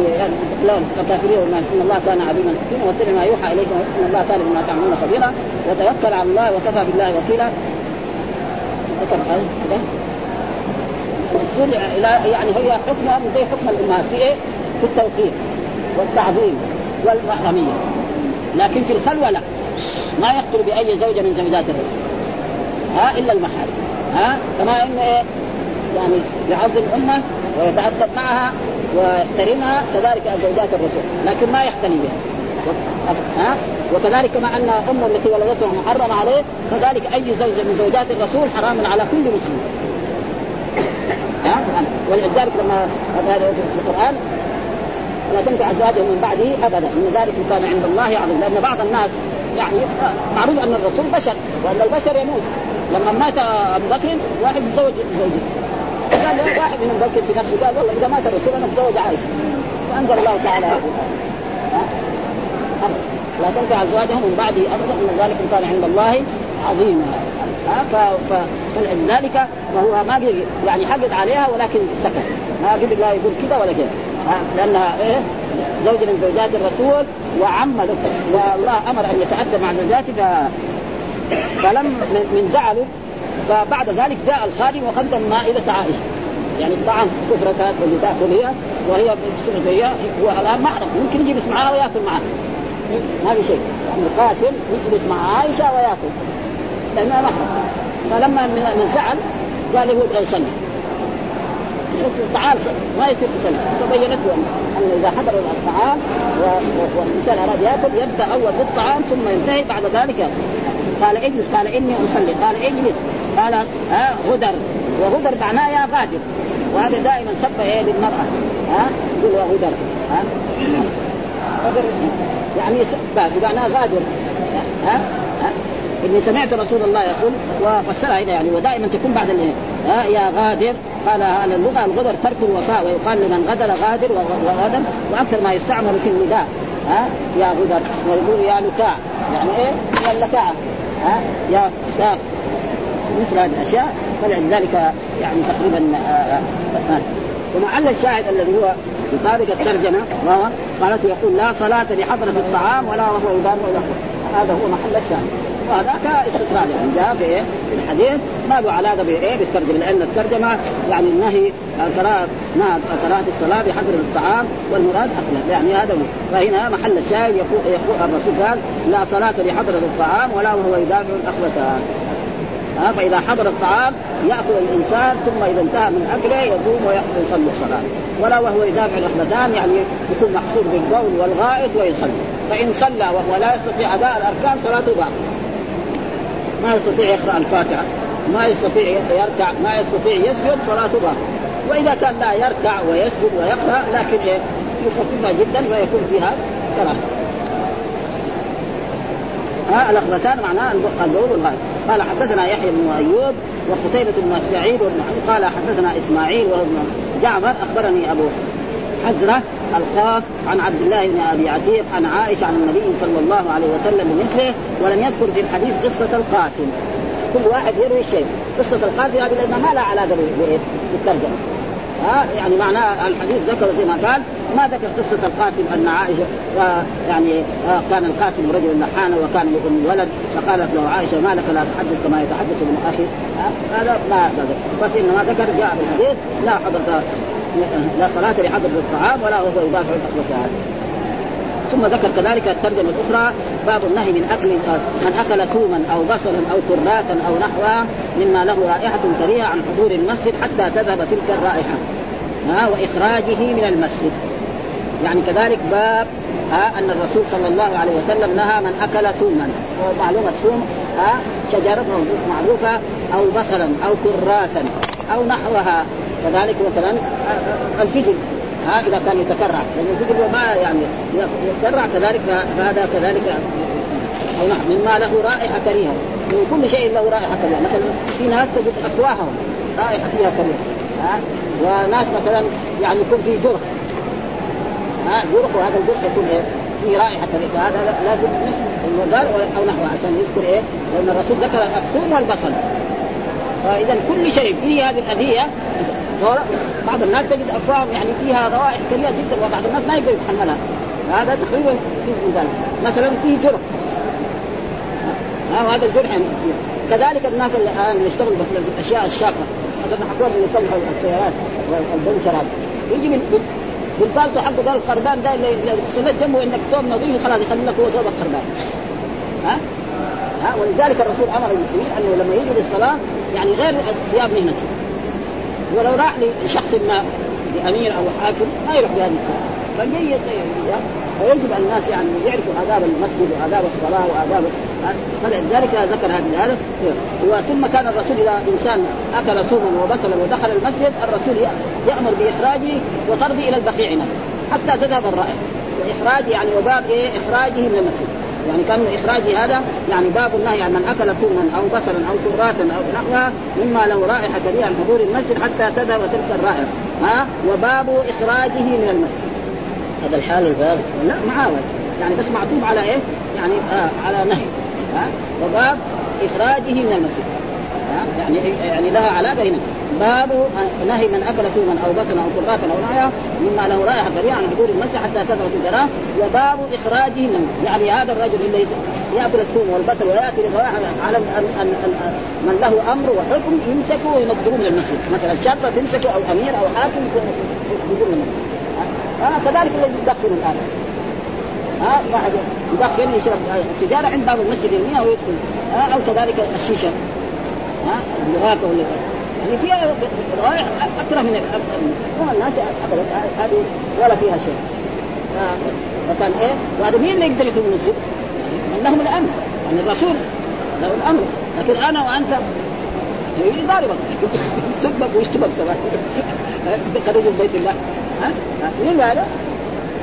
A: لا الكافرين إن الله كان عليما حكيما واتبع ما يوحى اليكم ان الله كان بما تعملون خبيرا وتوكل على الله وكفى بالله وكيلا. ذكر يعني هي حكمها زي حكم الأمهات في إيه؟ في التوقير والتعظيم والمحرمية. لكن في الخلوة لا. ما يخطر بأي زوجة من زوجات الرسول. ها إلا المحارم. ها كما إن إيه يعني يعظم امه ويتأدب معها ويحترمها كذلك زوجات الرسول. لكن ما يحتني بها. ها؟ وكذلك كما أن أمة التي ولدته محرم عليه كذلك أي زوجة من زوجات الرسول حرام على كل مسلم. ها؟ ولذلك لما هذا في القرآن لا تنكح أزواجهم من بعده ابدا. إن ذلك كان عند الله عظيم لأن بعض الناس يعني معروف أن الرسول بشر وأن البشر يموت. لما مات أبو بكر واحد تزوج زوجته. قال واحد منهم بكر في نفسه قال والله إذا مات الرسول أنا أتزوج عائشة. فأنزل الله تعالى لا تنفع أزواجهم من بعده أبدا إن ذلك كان عند الله عظيما. فلذلك فهو ما يعني حقد عليها ولكن سكت. ما قدر لا يقول كذا ولا كذا لأنها إيه؟ زوج من زوجات الرسول وعم والله أمر أن يتاذى مع زوجاته فلم من زعله فبعد ذلك جاء الخادم وقدم مائدة عائشة. يعني الطعام سفرة اللي تاكل هي وهي سفرة هي هو الآن محرم ممكن يجلس معها ويأكل معها. ما في شيء. يعني القاسم يجلس مع عائشة ويأكل. لأنها محرم فلما من الزعل قال له أبغى يصلي الطعام ما يصير تصلي فبينت له أن إذا حضر الطعام والإنسان أراد يأكل يبدأ أول بالطعام ثم ينتهي بعد ذلك قال اجلس قال إني أصلي قال اجلس قال ها غدر. وغدر معناه يا غادر. وهذا دائما سب إيه للمرأة. ها يقول غدر. ها غدر يعني بمعنى غادر. ها, ها؟ إني سمعت رسول الله يقول وفسرها هنا يعني ودائما تكون بعد ها يا غادر. قال على اللغة الغدر ترك الوفاء ويقال لمن غدر غادر وغدر. وأكثر ما يستعمل في النداء. ها يا غدر. ويقول يا لكاع يعني إيه؟ يا اللكاعه ها يا ساق مثل هذه الأشياء فلذلك يعني تقريبا آه، آه،. ومحل الشاهد الذي هو يطابق الترجمة قالت يقول لا صلاة لحضرة الطعام ولا وهو يدار هذا هو محل الشاهد وهذاك استطراد يعني. جاء في إيه؟ في الحديث ما له علاقة بإيه؟ بالترجمة. لأن الترجمة يعني النهي قراءة قراءة الصلاة بحضر الطعام والمراد أكله يعني هذا هو. فهنا محل الشاهد يقول, يقول الرسول قال لا صلاة لحضرة الطعام ولا وهو يدافع الأخوتان ها؟ فإذا حضر الطعام يأكل الإنسان ثم إذا انتهى من أكله يقوم ويصلي الصلاة. ولا وهو يدافع الاخبثان يعني يكون محصور بالبول والغائط ويصلي. فإن صلى وهو لا يستطيع أداء الأركان صلاته باطلة. ما يستطيع يقرأ الفاتحة ما يستطيع يركع ما يستطيع يسجد صلاته باطله وإذا كان لا يركع ويسجد ويقرأ لكن يخففها جدا ويكون فيها كراهة. ها الاخبثان معناه البول والغائط قال حدثنا يحيى بن أيوب وقتيبة بن سعيد قال حدثنا إسماعيل وهو جعفر أخبرني أبو حزرة الخاص عن عبد الله بن أبي عتيق عن عائشة عن النبي صلى الله عليه وسلم بمثله ولم يذكر في الحديث قصة القاسم. كل واحد يروي شيء. قصة القاسم هذه لأنها ما لها علاقة بالترجمة. ها؟ يعني معناه الحديث ذكر زي ما قال ما ذكر قصة القاسم أن عائشة يعني كان القاسم رجل نحانا وكان له ولد فقالت له عائشة ما لك لا تحدث كما يتحدث ابن أخي؟ هذا ما ذكر. بس إنما ذكر جاء في الحديث لا حضرة لا صلاة لحضرة الطعام ولا هو يدافع عن ثم ذكر كذلك الترجمة الأخرى باب النهي من أكل من أكل ثوما أو بصلا أو كراثا أو نحوها مما له رائحة كريهة عن حضور المسجد حتى تذهب تلك الرائحة. ها وإخراجه من المسجد. يعني كذلك باب ها أن الرسول صلى الله عليه وسلم نهى من أكل ثوما. ومعلومه الثوم ها شجرة معروفة أو بصلا أو كراثا أو نحوها. كذلك مثلا الفجل ها إذا كان يتكرع. لأن الفجل ما يعني يتكرع كذلك فهذا كذلك. أو نحو مما له رائحة كريهة. من كل شيء له رائحة كريهة. مثلا في ناس تجد افواههم رائحة فيها كريهة. ها وناس مثلا يعني يكون في جرح. ها جرح وهذا الجرح يكون إيه؟ في رائحة فهذا لازم نسمع المردار أو نحوه عشان يذكر إيه؟ لأن الرسول ذكر الثوم والبصل. فإذا كل شيء فيه هذه الاذيه بعض الناس تجد افواههم يعني فيها روائح كريهه جدا وبعض الناس ما يقدر يتحملها. هذا تقريبا في ذلك مثلا فيه جرح. هذا الجرح يعني كذلك الناس اللي الآن اللي يشتغلوا في الأشياء الشاقة. مثلا حكومه اللي يصلحوا السيارات والبنشرات. يجي من بالبالتو حقه قال الخربان ده اللي سند جنبه إنك ثوب نظيف خلاص يخلي لك هو ثوب الخربان. ها؟ ها؟ ولذلك الرسول أمر المسلمين أنه لما يجوا للصلاة يعني غير ثياب مهنته ولو راح لشخص ما لامير أو حاكم ما يروح بهذه الصلاه فجيد فيجب الناس يعني يعرفوا آداب المسجد وآداب الصلاة وآداب فلذلك ذكر هذه هذا وثم كان الرسول إذا إنسان أكل ثوما وبصلا ودخل المسجد الرسول يأمر بإخراجه وطرده إلى البقيع حتى تذهب الرائحة. وإخراج يعني وباب إيه إخراجه من المسجد. يعني كان إخراج هذا يعني باب النهي عن من أكل ثوما أو بصلا أو كراثا أو نحوها مما له رائحة كريهة عن حضور المسجد حتى تذهب تلك الرائحة. ها؟ وباب إخراجه من المسجد.
B: هذا الحال الباب؟
A: لا معاول يعني بس معطوب على إيه؟ يعني آه على نهي. ها؟ وباب إخراجه من المسجد. يعني يعني لها علاقة هنا. باب نهي من أكل ثوما أو بطنا أو قراتا أو نعيا مما له رائحة كريهه عن حضور المسجد حتى تثبت الجراه وباب إخراجه من يعني هذا الرجل اللي يأكل الثوم والبصل ويأتي للرائحة على من له أمر وحكم يمسكه وينقلوه من المسجد. مثلا شرطه تمسكه أو أمير أو حاكم يقول المسجد. آه كذلك الذي يدخن الآن. ها آه واحد يدخن يشرب سيجارة عند باب المسجد يرميها ويدخل آه أو كذلك الشيشة. ها؟ ولا يعني فيها روائح أكره من الناس ابدا هذه ولا فيها شيء. فكان إيه؟ وهذا مين اللي يقدر يدخل المسجد؟ من لهم الأمر. يعني الرسول له الأمر. لكن أنا وأنت ضاربك تسبك ويشتبك كمان؟ خرج بيت الله. ها؟ مين هذا؟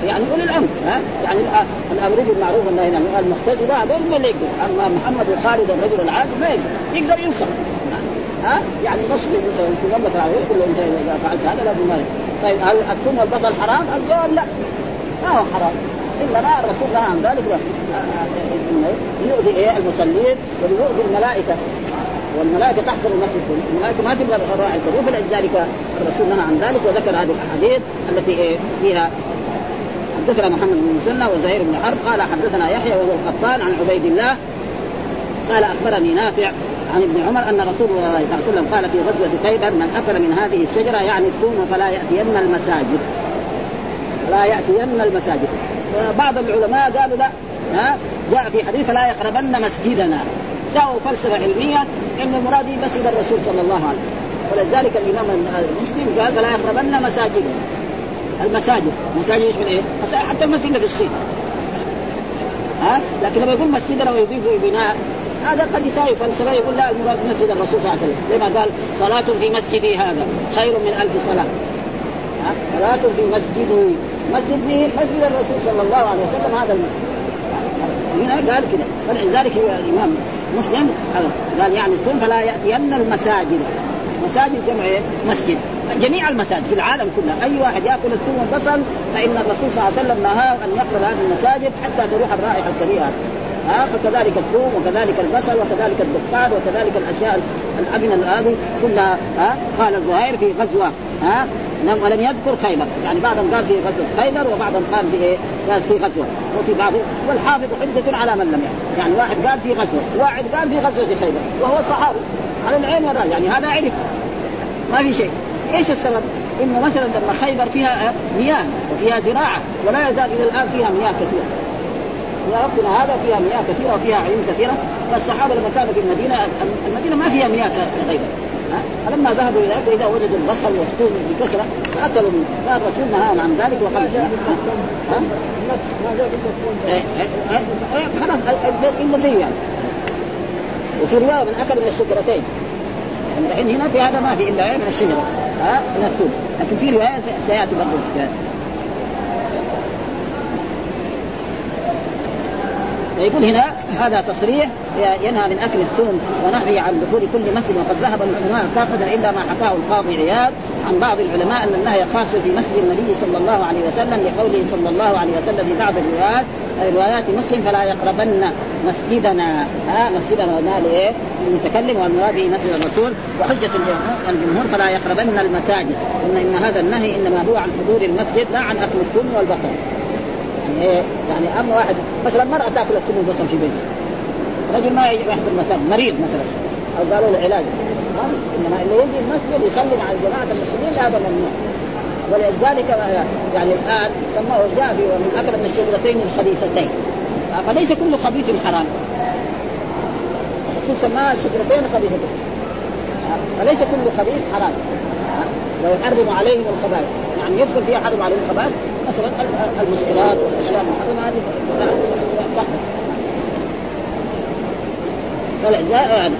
A: يعني أولي الأمر. ها؟ يعني الأمر بالمعروف والنهي عن المحتسب هذول ما اللي يقدر. أما محمد وخالد الرجل العادي ما يقدر. يقدر ينصر ها؟ يعني مصري مثلا في المملكه يقول له انت إذا فعلت هذا لازم ما طيب هل الثوم والبصل حرام؟ الجواب لا. ما هو حرام. الا ما الرسول نهى عن ذلك ليؤذي إيه؟ المصلين وليؤذي الملائكة. والملائكة تحضر المسجد. الملائكة ما تبغى الراعي الكبير فلذلك الرسول منع عن ذلك وذكر هذه الأحاديث التي فيها حدثنا محمد بن مسنى وزهير بن حرب. قال حدثنا يحيى وهو القطان عن عبيد الله. قال أخبرني نافع عن ابن عمر أن رسول الله صلى الله عليه وسلم قال في غزوة خيبر من أكل من هذه الشجرة يعني الثوم فلا يأتين المساجد. لا يأتين المساجد. بعض العلماء قالوا لا ها جاء في حديث لا يقربن مسجدنا. ساووا فلسفة علمية ان المراد مسجد الرسول صلى الله عليه وسلم. ولذلك الإمام المسلم قال فلا يقربن مساجدنا. المساجد. مساجد إيش من إيه؟ حتى المسجد في الصين. ها؟ لكن لما يقول مسجدنا ويضيف بناء هذا قد يساوي فلسفة يقول لا المراد مسجد الرسول صلى الله عليه وسلم. زي ما قال صلاة في مسجدي هذا خير من ألف صلاة. صلاة في مسجدي مسجد مسجد الرسول صلى الله عليه وسلم هذا المسجد. هنا قال كذا فلذلك الامام مسلم قال يعني الثوم فلا يأتين المساجد. مساجد جمع إيه؟ مسجد. جميع المساجد في العالم كله. أي واحد يأكل الثوم والبصل فإن الرسول صلى الله عليه وسلم نهاه أن يقرب هذه المساجد حتى تروح الرائحة الكريهه ها فكذلك الثوم وكذلك البصل وكذلك الدخان وكذلك الأشياء الأبنة هذه كلها ها قال الزهير في غزوة ها لم ولم يذكر خيبر. يعني بعضهم قال في غزوة خيبر وبعضهم قال في إيه؟ في غزوة. وفي بعض والحافظ حجة على من لم يعلم يعني واحد قال في غزوة واحد قال في غزوة خيبر وهو صحابي. على العين والراس يعني هذا عرف. ما في شيء. إيش السبب؟ إنه مثلا لما خيبر فيها مياه وفيها زراعة ولا يزال إلى الآن فيها مياه كثيرة. يا ربنا هذا فيها مياه كثيرة وفيها عيون كثيرة. فالصحابة لما كانوا في المدينة المدينة ما فيها مياه كغيرها فلما ذهبوا إلى واذا وجدوا البصل والثوم بكثرة فأكلوا منه. فالرسول نهاهم عن ذلك وقال الناس خلاص إلا زيه يعني. وفي رواية من أكل من الشجرتين. يعني الحين هنا في هذا ما في إلا من الشجرة ها؟ من الثوم لكن في رواية سيأتي برضه فيقول هنا هذا تصريح ينهى من أكل الثوم ونهي عن دخول كل مسجد وقد ذهب العلماء كافه إلا ما حكاه القاضي عياض عن بعض العلماء أن النهي خاص في مسجد النبي صلى الله عليه وسلم لقوله صلى الله عليه وسلم في بعض الروايات روايات مسلم فلا يقربن مسجدنا. ها مسجدنا قال إيه؟ المتكلم والمراد به مسجد الرسول. وحجة الجمهور فلا يقربن المساجد. ان إن هذا النهي إنما هو عن حضور المسجد لا عن أكل الثوم والبصل. يعني إيه يعني اما واحد مثلا مرأة تأكل الثوم والبصل في بيته رجل ما يحضر المساجد مريض مثلا. أو قالوا له علاج. إنما اللي يجي المسجد يصلي مع جماعة المسلمين هذا ممنوع ولذلك يعني الآن سماه الجافي ومن اكل من الشجرتين الخبيثتين. فليس كل خبيث حرام. الرسول سماها الشجرتين خبيثتين. فليس كل خبيث حرام. ويحرم عليهم الخبائث. يعني يدخل فيها حرم عليهم الخبائث. مثلا المسكرات والأشياء المحرمة هذه. يعني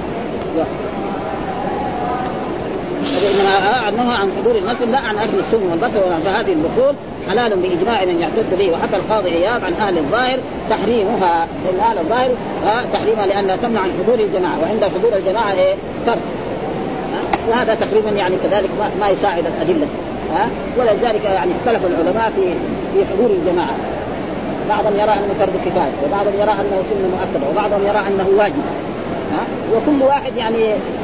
A: إنما انه عن حضور المسجد لا عن اكل السم والبصر فهذه الدخول حلال بإجماع من يعتد به وحتى القاضي عياض عن أهل الظاهر تحريمها. لأن أهل الظاهر تحريمها لأنها تمنع عن حضور الجماعة. وعند حضور الجماعة إيه فرق وهذا تقريبا يعني كذلك ما, ما يساعد الأدلة. ها؟ ولذلك يعني اختلف العلماء في في حضور الجماعة. بعضهم يرى أنه فرض كفاية وبعضهم يرى أنه سنة مؤكدة وبعضهم يرى أنه واجب ها؟ وكل واحد يعني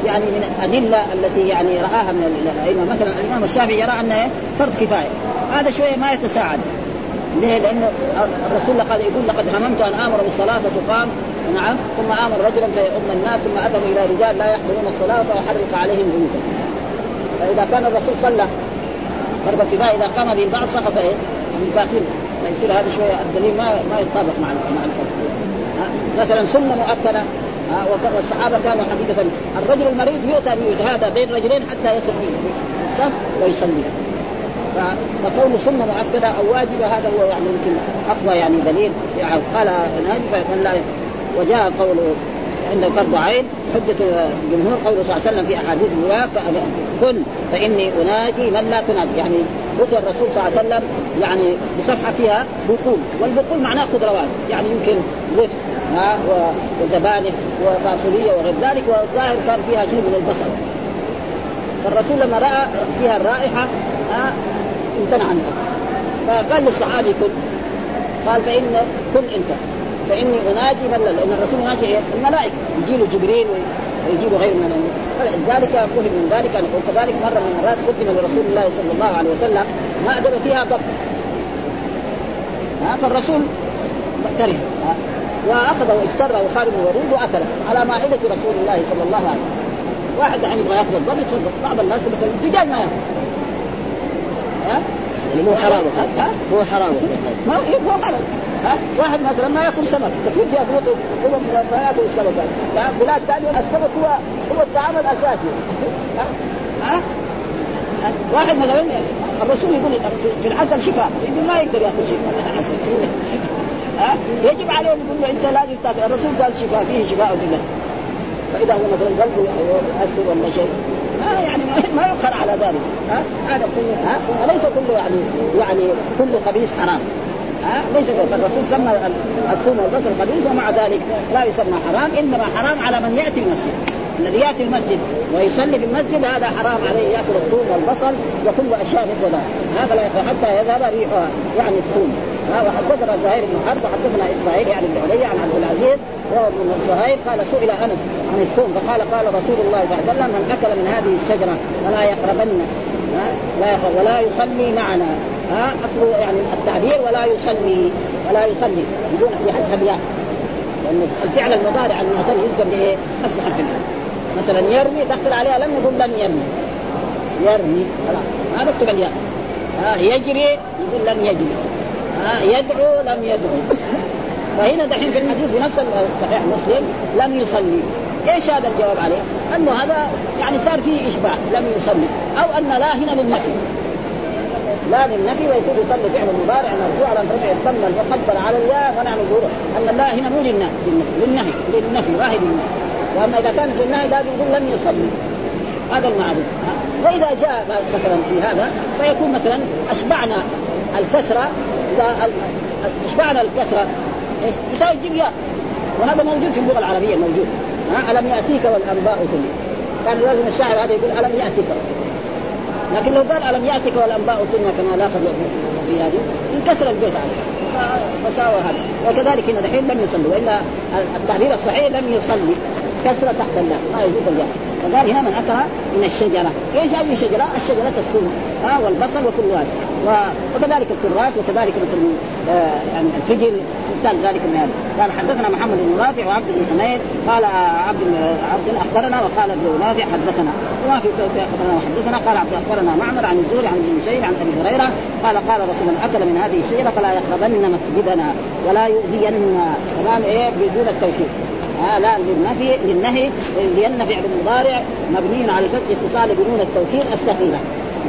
A: يعني من الأدلة التي يعني رآها من الأئمة. مثلا الإمام الشافعي يرى أنه فرض كفاية. هذا شوية ما يتساعد. ليه؟ لأنه الرسول قال يقول لقد هممت أن آمر بالصلاة فتقام نعم ثم آمر رجلا فيؤم الناس ثم اذن إلى رجال لا يحضرون الصلاة فيحرق عليهم بيوتهم. فإذا كان الرسول صلى فرض الكفايه إذا قام به البعض سقط إيه؟ من باقين فيصير هذا شوية الدليل ما ما يتطابق مع مع الفرق مثلا سنة مؤكدة والصحابة كانوا حقيقة. الرجل المريض يؤتى بيتهادى بين رجلين حتى يصل الصف ويصلي. فكون سنة مؤكدة أو واجبة هذا هو يعني يمكن أقوى يعني دليل. يعني قال فمن لا. وجاء قوله عند فرض عين حجة الجمهور قوله صلى الله عليه وسلم في أحاديث الرواية كن فإني أناجي من لا تنادي يعني أتى الرسول صلى الله عليه وسلم يعني بصفحة فيها بقول والبقول معناه خضروات. يعني يمكن وفق ها وزبانخ وفاصولية وغير ذلك والظاهر كان فيها شيء من البصل فالرسول لما رأى فيها الرائحة ها امتنع عن فقال للصحابي كن قال فإن كن أنت فإني اناجي من لأن الرسول يناجي إيه؟ الملائكة. يجي له جبريل ويجي له غير من فلذلك فهم من ذلك وكذلك مرة من المرات قدم لرسول الله صلى الله عليه وسلم مأدبه فيها ضب فالرسول كره. وأخذه واجتره وخارج الورود وأكله على مائدة رسول الله صلى الله عليه وسلم. واحد يعني يبغى يأخذ الضب يتفضل بعض الناس مثلا الدجاج ما ياكل
B: ها؟ يعني مو حرام. ها؟ مو حرام.
A: ما هو حرام ها؟ واحد مثلا ما يأكل سمك. كثير في افريقيا ما يأكل السمك. ها؟ بلاد ثانية السمك هو هو الطعام الأساسي. ها؟ ها؟ واحد مثلا الرسول يقول في العسل شفاء يقول ما يقدر يأكل العسل. ها؟ يجب عليه يقول له أنت لازم تاكل الرسول قال شفاء فيه شفاء بالله فإذا هو مثلا قلبه يؤثر ولا شيء. ما يعني ما يقر على ذلك. ها؟ هذا كله ها؟ وليس كله يعني يعني كل خبيث حرام. ها؟ ليس فالرسول سمى الثوم والبصل خبيث ومع ذلك لا يسمى حرام إنما حرام على من يأتي المسجد. الذي يأتي المسجد ويصلي في المسجد هذا حرام عليه يأكل الثوم والبصل وكل أشياء مثل هذا لا حتى يذهب ريحها يعني الثوم. وحدثنا زهير بن حرب وحدثنا إسماعيل يعني بن علي عن عبد العزيز وهو ابن زهير قال سئل أنس عن الثوم فقال قال رسول الله صلى الله عليه وسلم من أكل من هذه الشجرة فلا يقربن لا يقرب ولا يصلي معنا. ها؟ أصل يعني التعبير ولا يصلي ولا يصلي. بدون في حذف الياء لأن الفعل المضارع المعتل يلزم بايه؟ نفس حرف مثلا يرمي دخل عليها لم يقول لم يرمي. يرمي. ما نكتب الياء. ها يجري يقول لم يجري. ها يدعو لم يدعو. فهنا دحين في الحديث في نفس صحيح مسلم لم يصلي. إيش هذا الجواب عليه؟ أنه هذا يعني صار فيه إشباع لم يصلي. أو أن لا هنا للنفي. لا للنفي ويكون يصلي فعل مضارع مرفوع على رفع الضم المقدر على الياء ونعم الظهور أن الله هنا مو للنهي للنهي للنفي ما هي للنهي وأما إذا كان في النهي لازم يقول لم يصلي. هذا المعروف وإذا جاء مثلا في هذا فيكون مثلا أشبعنا الكسرة إذا أشبعنا الكسرة يساوي تجيب ياء. وهذا موجود في اللغة العربية موجود. ها؟ ألم يأتيك والأنباء كله كان لازم الشاعر هذا يقول ألم يأتيك؟ لكن لو قال ألم يأتك والأنباء ثم كما لاقى في هذه انكسر البيت عليه. فساوى هذا. وكذلك هنا دحين لم يصلي وإلا التعبير الصحيح لم يصلي. كسر تحت الله ما يجوز الجهل فقال هنا من اكل من الشجرة، إيش هذه الشجرة؟ الشجرة السم ها والبصل وكل هذا. وكذلك الكراس وكذلك مثل آه يعني الفجل مثال ذلك من هذا. قال حدثنا محمد بن رافع وعبد بن حميد قال عبد عبد أخبرنا وقال ابن نافع حدثنا. وما في أخبرنا وحدثنا. قال عبد أخبرنا معمر عن الزهري عن ابن مسيب عن أبي هريرة قال قال رسول من أكل من هذه الشجرة فلا يقربن مسجدنا ولا يؤذين تمام إيه؟ بدون التوحيد آه لا للنفي للنهي لأن فعل المضارع مبني على فتح اتصال بنون التوكيد الثقيله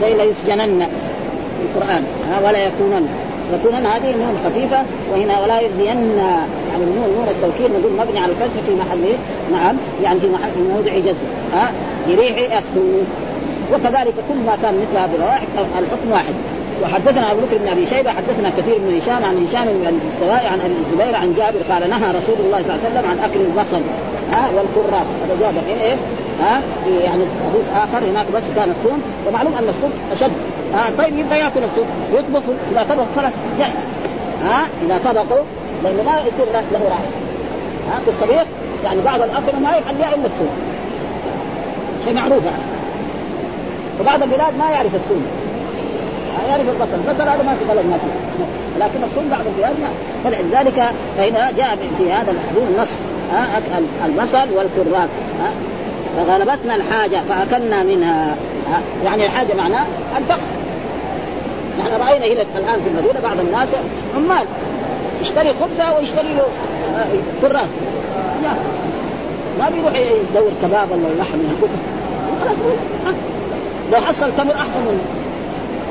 A: زي لا يسجنن في القرآن آه ولا يكونن. يكونن هذه نون خفيفة وهنا ولا يؤذين يعني النون نون التوكيد نقول مبني على الفتح في محل نعم يعني في محل موضع جزم ها بريح السوء وكذلك كل ما كان مثل هذه الروائح الحكم واحد. وحدثنا أبو بكر بن أبي شيبة حدثنا كثير من هشام عن هشام بن السواء عن أبي الزبير عن جابر قال نهى رسول الله صلى الله عليه وسلم عن أكل البصل ها والكراث هذا جابر الحين إيه ها يعني حديث آخر هناك بس كان الصوم ومعلوم أن الصوم أشد. ها طيب يبدا ياكل الصوم يطبخ إذا طبخ خلاص جائز ها إذا طبخوا لأنه ما يصير له راحة. ها في الطبيخ يعني بعض الاطعمه ما يحليها إلا الصوم شيء معروف يعني. وبعض البلاد ما يعرف الصوم يعرف البصل. البصل هذا ما في بلد ما فيه لكن الصوم بعض البلاد ما. فلذلك فهنا جاء في هذا الحديث النص البصل والكرات فغلبتنا الحاجة فأكلنا منها. يعني الحاجة معناه الفقر نحن رأينا هنا الآن في المدينة بعض الناس عمال يشتري خبزة ويشتري له كراس لا ما بيروح يدور كباب ولا لحم. خلاص لو حصل تمر أحسن منه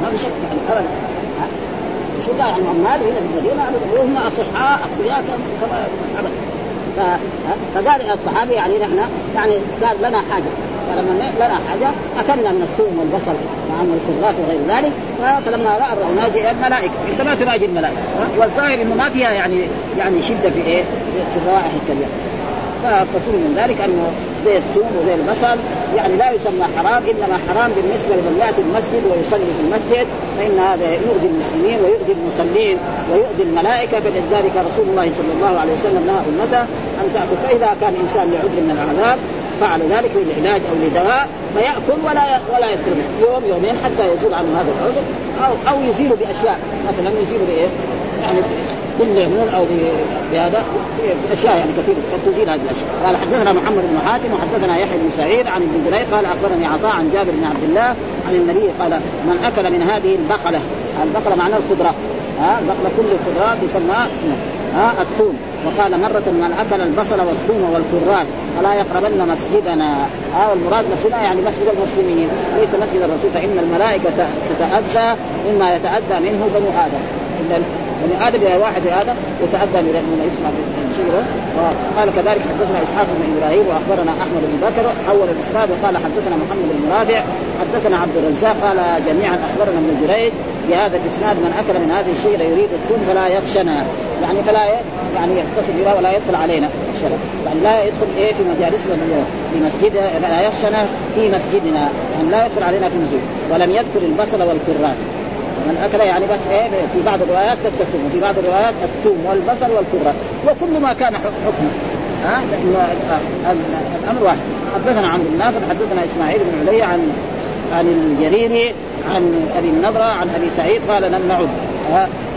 A: ما في شك يعني ابدا. شو قال عن عمال هنا في المدينة؟ ابدا وهم أصحاء أقوياء كما ابدا. فقال الصحابي يعني نحن يعني صار لنا حاجة. فلما لنا حاجة. أكلنا من الثوم والبصل نعم والكراس وغير ذلك. فلما رأى الرؤى الملائكة. أنت ما تناجي الملائكة والظاهر إنه ما فيها يعني يعني شدة في إيه؟ في الرائحه الكريهه فتصور من ذلك أنه زي الثوم وزي البصل يعني لا يسمى حرام إنما حرام بالنسبة لمن ياتي المسجد ويصلي في المسجد. فإن هذا يؤذي المسلمين ويؤذي المصلين ويؤذي الملائكة. فلذلك رسول الله صلى الله عليه وسلم نهى أمته أن تأكل. فإذا كان إنسان لعذر من العذاب فعل ذلك للعلاج أو لدواء فيأكل ولا ولا يذكر يوم يومين حتى يزول عنه هذا العذر. أو أو يزيل بأشياء. مثلا يزيل بإيه؟ يعني بالليمون أو بهذا. في أشياء يعني كثير تزيل هذه الأشياء. قال حدثنا محمد بن حاتم وحدثنا يحيى بن سعيد عن ابن جرير قال أخبرني عطاء عن جابر بن عبد الله عن النبي قال من أكل من هذه البقلة. البقلة معناه الخضرة. ها؟ بقله كل الخضرات يسمى ها؟ الثوم. وقال مرة من أكل البصل والثوم والكرات فلا يقربن مسجدنا؟ ها المراد مسجدنا يعني مسجد المسلمين ليس مسجد الرسول فإن الملائكة تتأذى مما يتأذى منه بنو آدم. بني آدم إلى واحد آدم يتاذى من يسمع شيره وقال كذلك حدثنا إسحاق بن إبراهيم وأخبرنا أحمد بن بكر حول الإسناد. وقال حدثنا محمد بن رافع حدثنا عبد الرزاق قال جميعا أخبرنا ابن جريج بهذا الإسناد من أكل من هذه الشجره يريد الثوم فلا يخشنا. يعني فلا يعني يتصل بها ولا يدخل علينا. يعني لا يدخل إيه في مجالسنا في مسجد لا يخشنا في مسجدنا. يعني لا يدخل علينا في مسجد. ولم يذكر البصل والكراث. من أكل يعني بس إيه في بعض الروايات بس الثوم وفي بعض الروايات الثوم والبصل والكرة وكل ما كان حكمه. ها؟ الأمر واحد. حدثنا عمرو بن نافع حدثنا إسماعيل بن علي عن عن الجريري عن أبي النضره عن أبي سعيد قال لم نعد.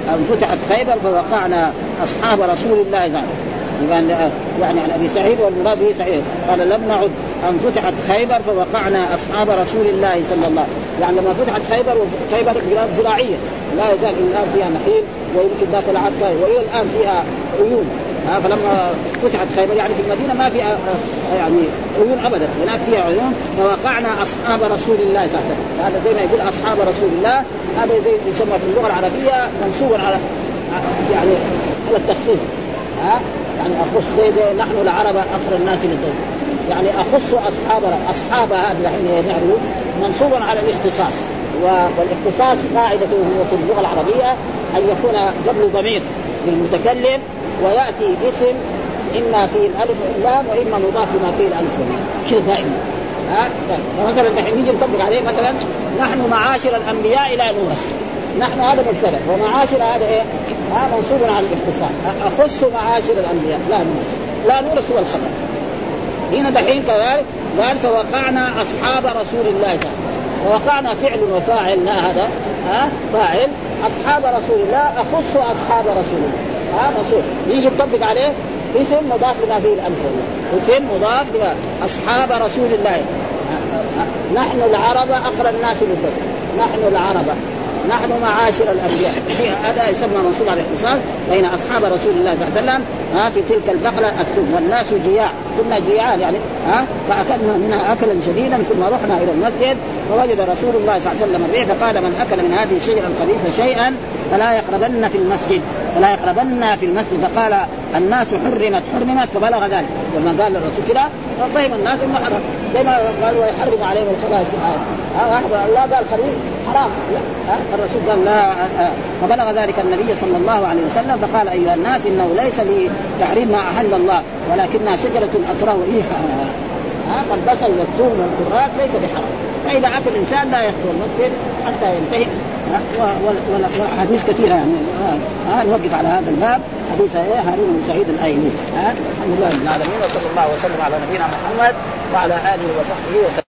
A: أن فتحت خيبر فوقعنا أصحاب رسول الله ذلك. يعني عن أبي سعيد والمراد به سعيد. قال لم نعد أن فتحت خيبر فوقعنا أصحاب رسول الله صلى الله عليه وسلم. يعني لما فتحت خيبر خيبر بلاد زراعية. لا يزال الآن فيها نخيل ويمكن ذات العهد وإلى الآن فيها عيون. فلما فتحت خيبر يعني في المدينة ما في يعني عيون ابدا. هناك فيها عيون. فوقعنا أصحاب رسول الله صلى الله عليه وسلم. هذا زي ما يقول أصحاب رسول الله. هذا زي يسمى في اللغة العربية منصوبا على يعني على التخصيص. ها؟ يعني أخص نحن العرب أكثر الناس للدول يعني أخص اصحاب أصحاب هذا الحين نعرف منصوبا على الاختصاص. والاختصاص قاعدته في اللغة العربية أن يكون قبل ضمير للمتكلم ويأتي اسم إما فيه الألف واللام وإما مضاف لما فيه الألف واللام. كذا دائما. ها؟ فمثلا الحين نيجي نطبق عليه مثلا نحن معاشر الأنبياء لا نورث نحن هذا مبتدأ ومعاشر هذا إيه؟ ها منصوب على الاختصاص. أخص معاشر الأنبياء. لا نورث. لا نورث هو الخبر هنا دحين كذلك قال فوقعنا أصحاب رسول الله صلى ووقعنا فعل وفاعل لا هذا ها فاعل. أصحاب رسول الله أخص أصحاب رسول الله. ها منصوب يجي يطبق عليه اسم مضاف لما فيه الألف اسم مضاف لما أصحاب رسول الله. نحن العرب اقرى الناس للدنيا نحن العرب. نحن معاشر الأنبياء. هذا يسمى منصوب على الاختصاص بين أصحاب رسول الله صلى الله عليه وسلم ها في تلك البقلة الثم والناس جياع. كنا جياعا يعني ها فأكلنا منها أكلا شديدا ثم رحنا إلى المسجد فوجد رسول الله صلى الله عليه وسلم الريح فقال من أكل من هذه الشجره الخبيثه شيئا فلا يقربن في المسجد فلا يقربن في المسجد. فقال الناس حرمت حرمت فبلغ ذلك. لما قال الرسول كده فطيب الناس إنه حرم. زي ما قالوا يحرم عليهم الخبائث. في الايه الله قال خبيث حرام. لا الرسول قال لا فبلغ ذلك النبي صلى الله عليه وسلم. فقال أيها الناس إنه ليس لي تحريم ما أحل الله ولكنها شجرة اكره ريحها. ها البصل والثوم والكرات ليس بحرام. فإذا أكل الإنسان لا يدخل المسجد حتى ينتهي. وأحاديث كثيرة يعني. ها نوقف على هذا الباب. حديث إيه هارون بن سعيد الايلي ها الحمد لله رب العالمين وصلى الله وسلم على نبينا محمد وعلى آله وصحبه وسلم.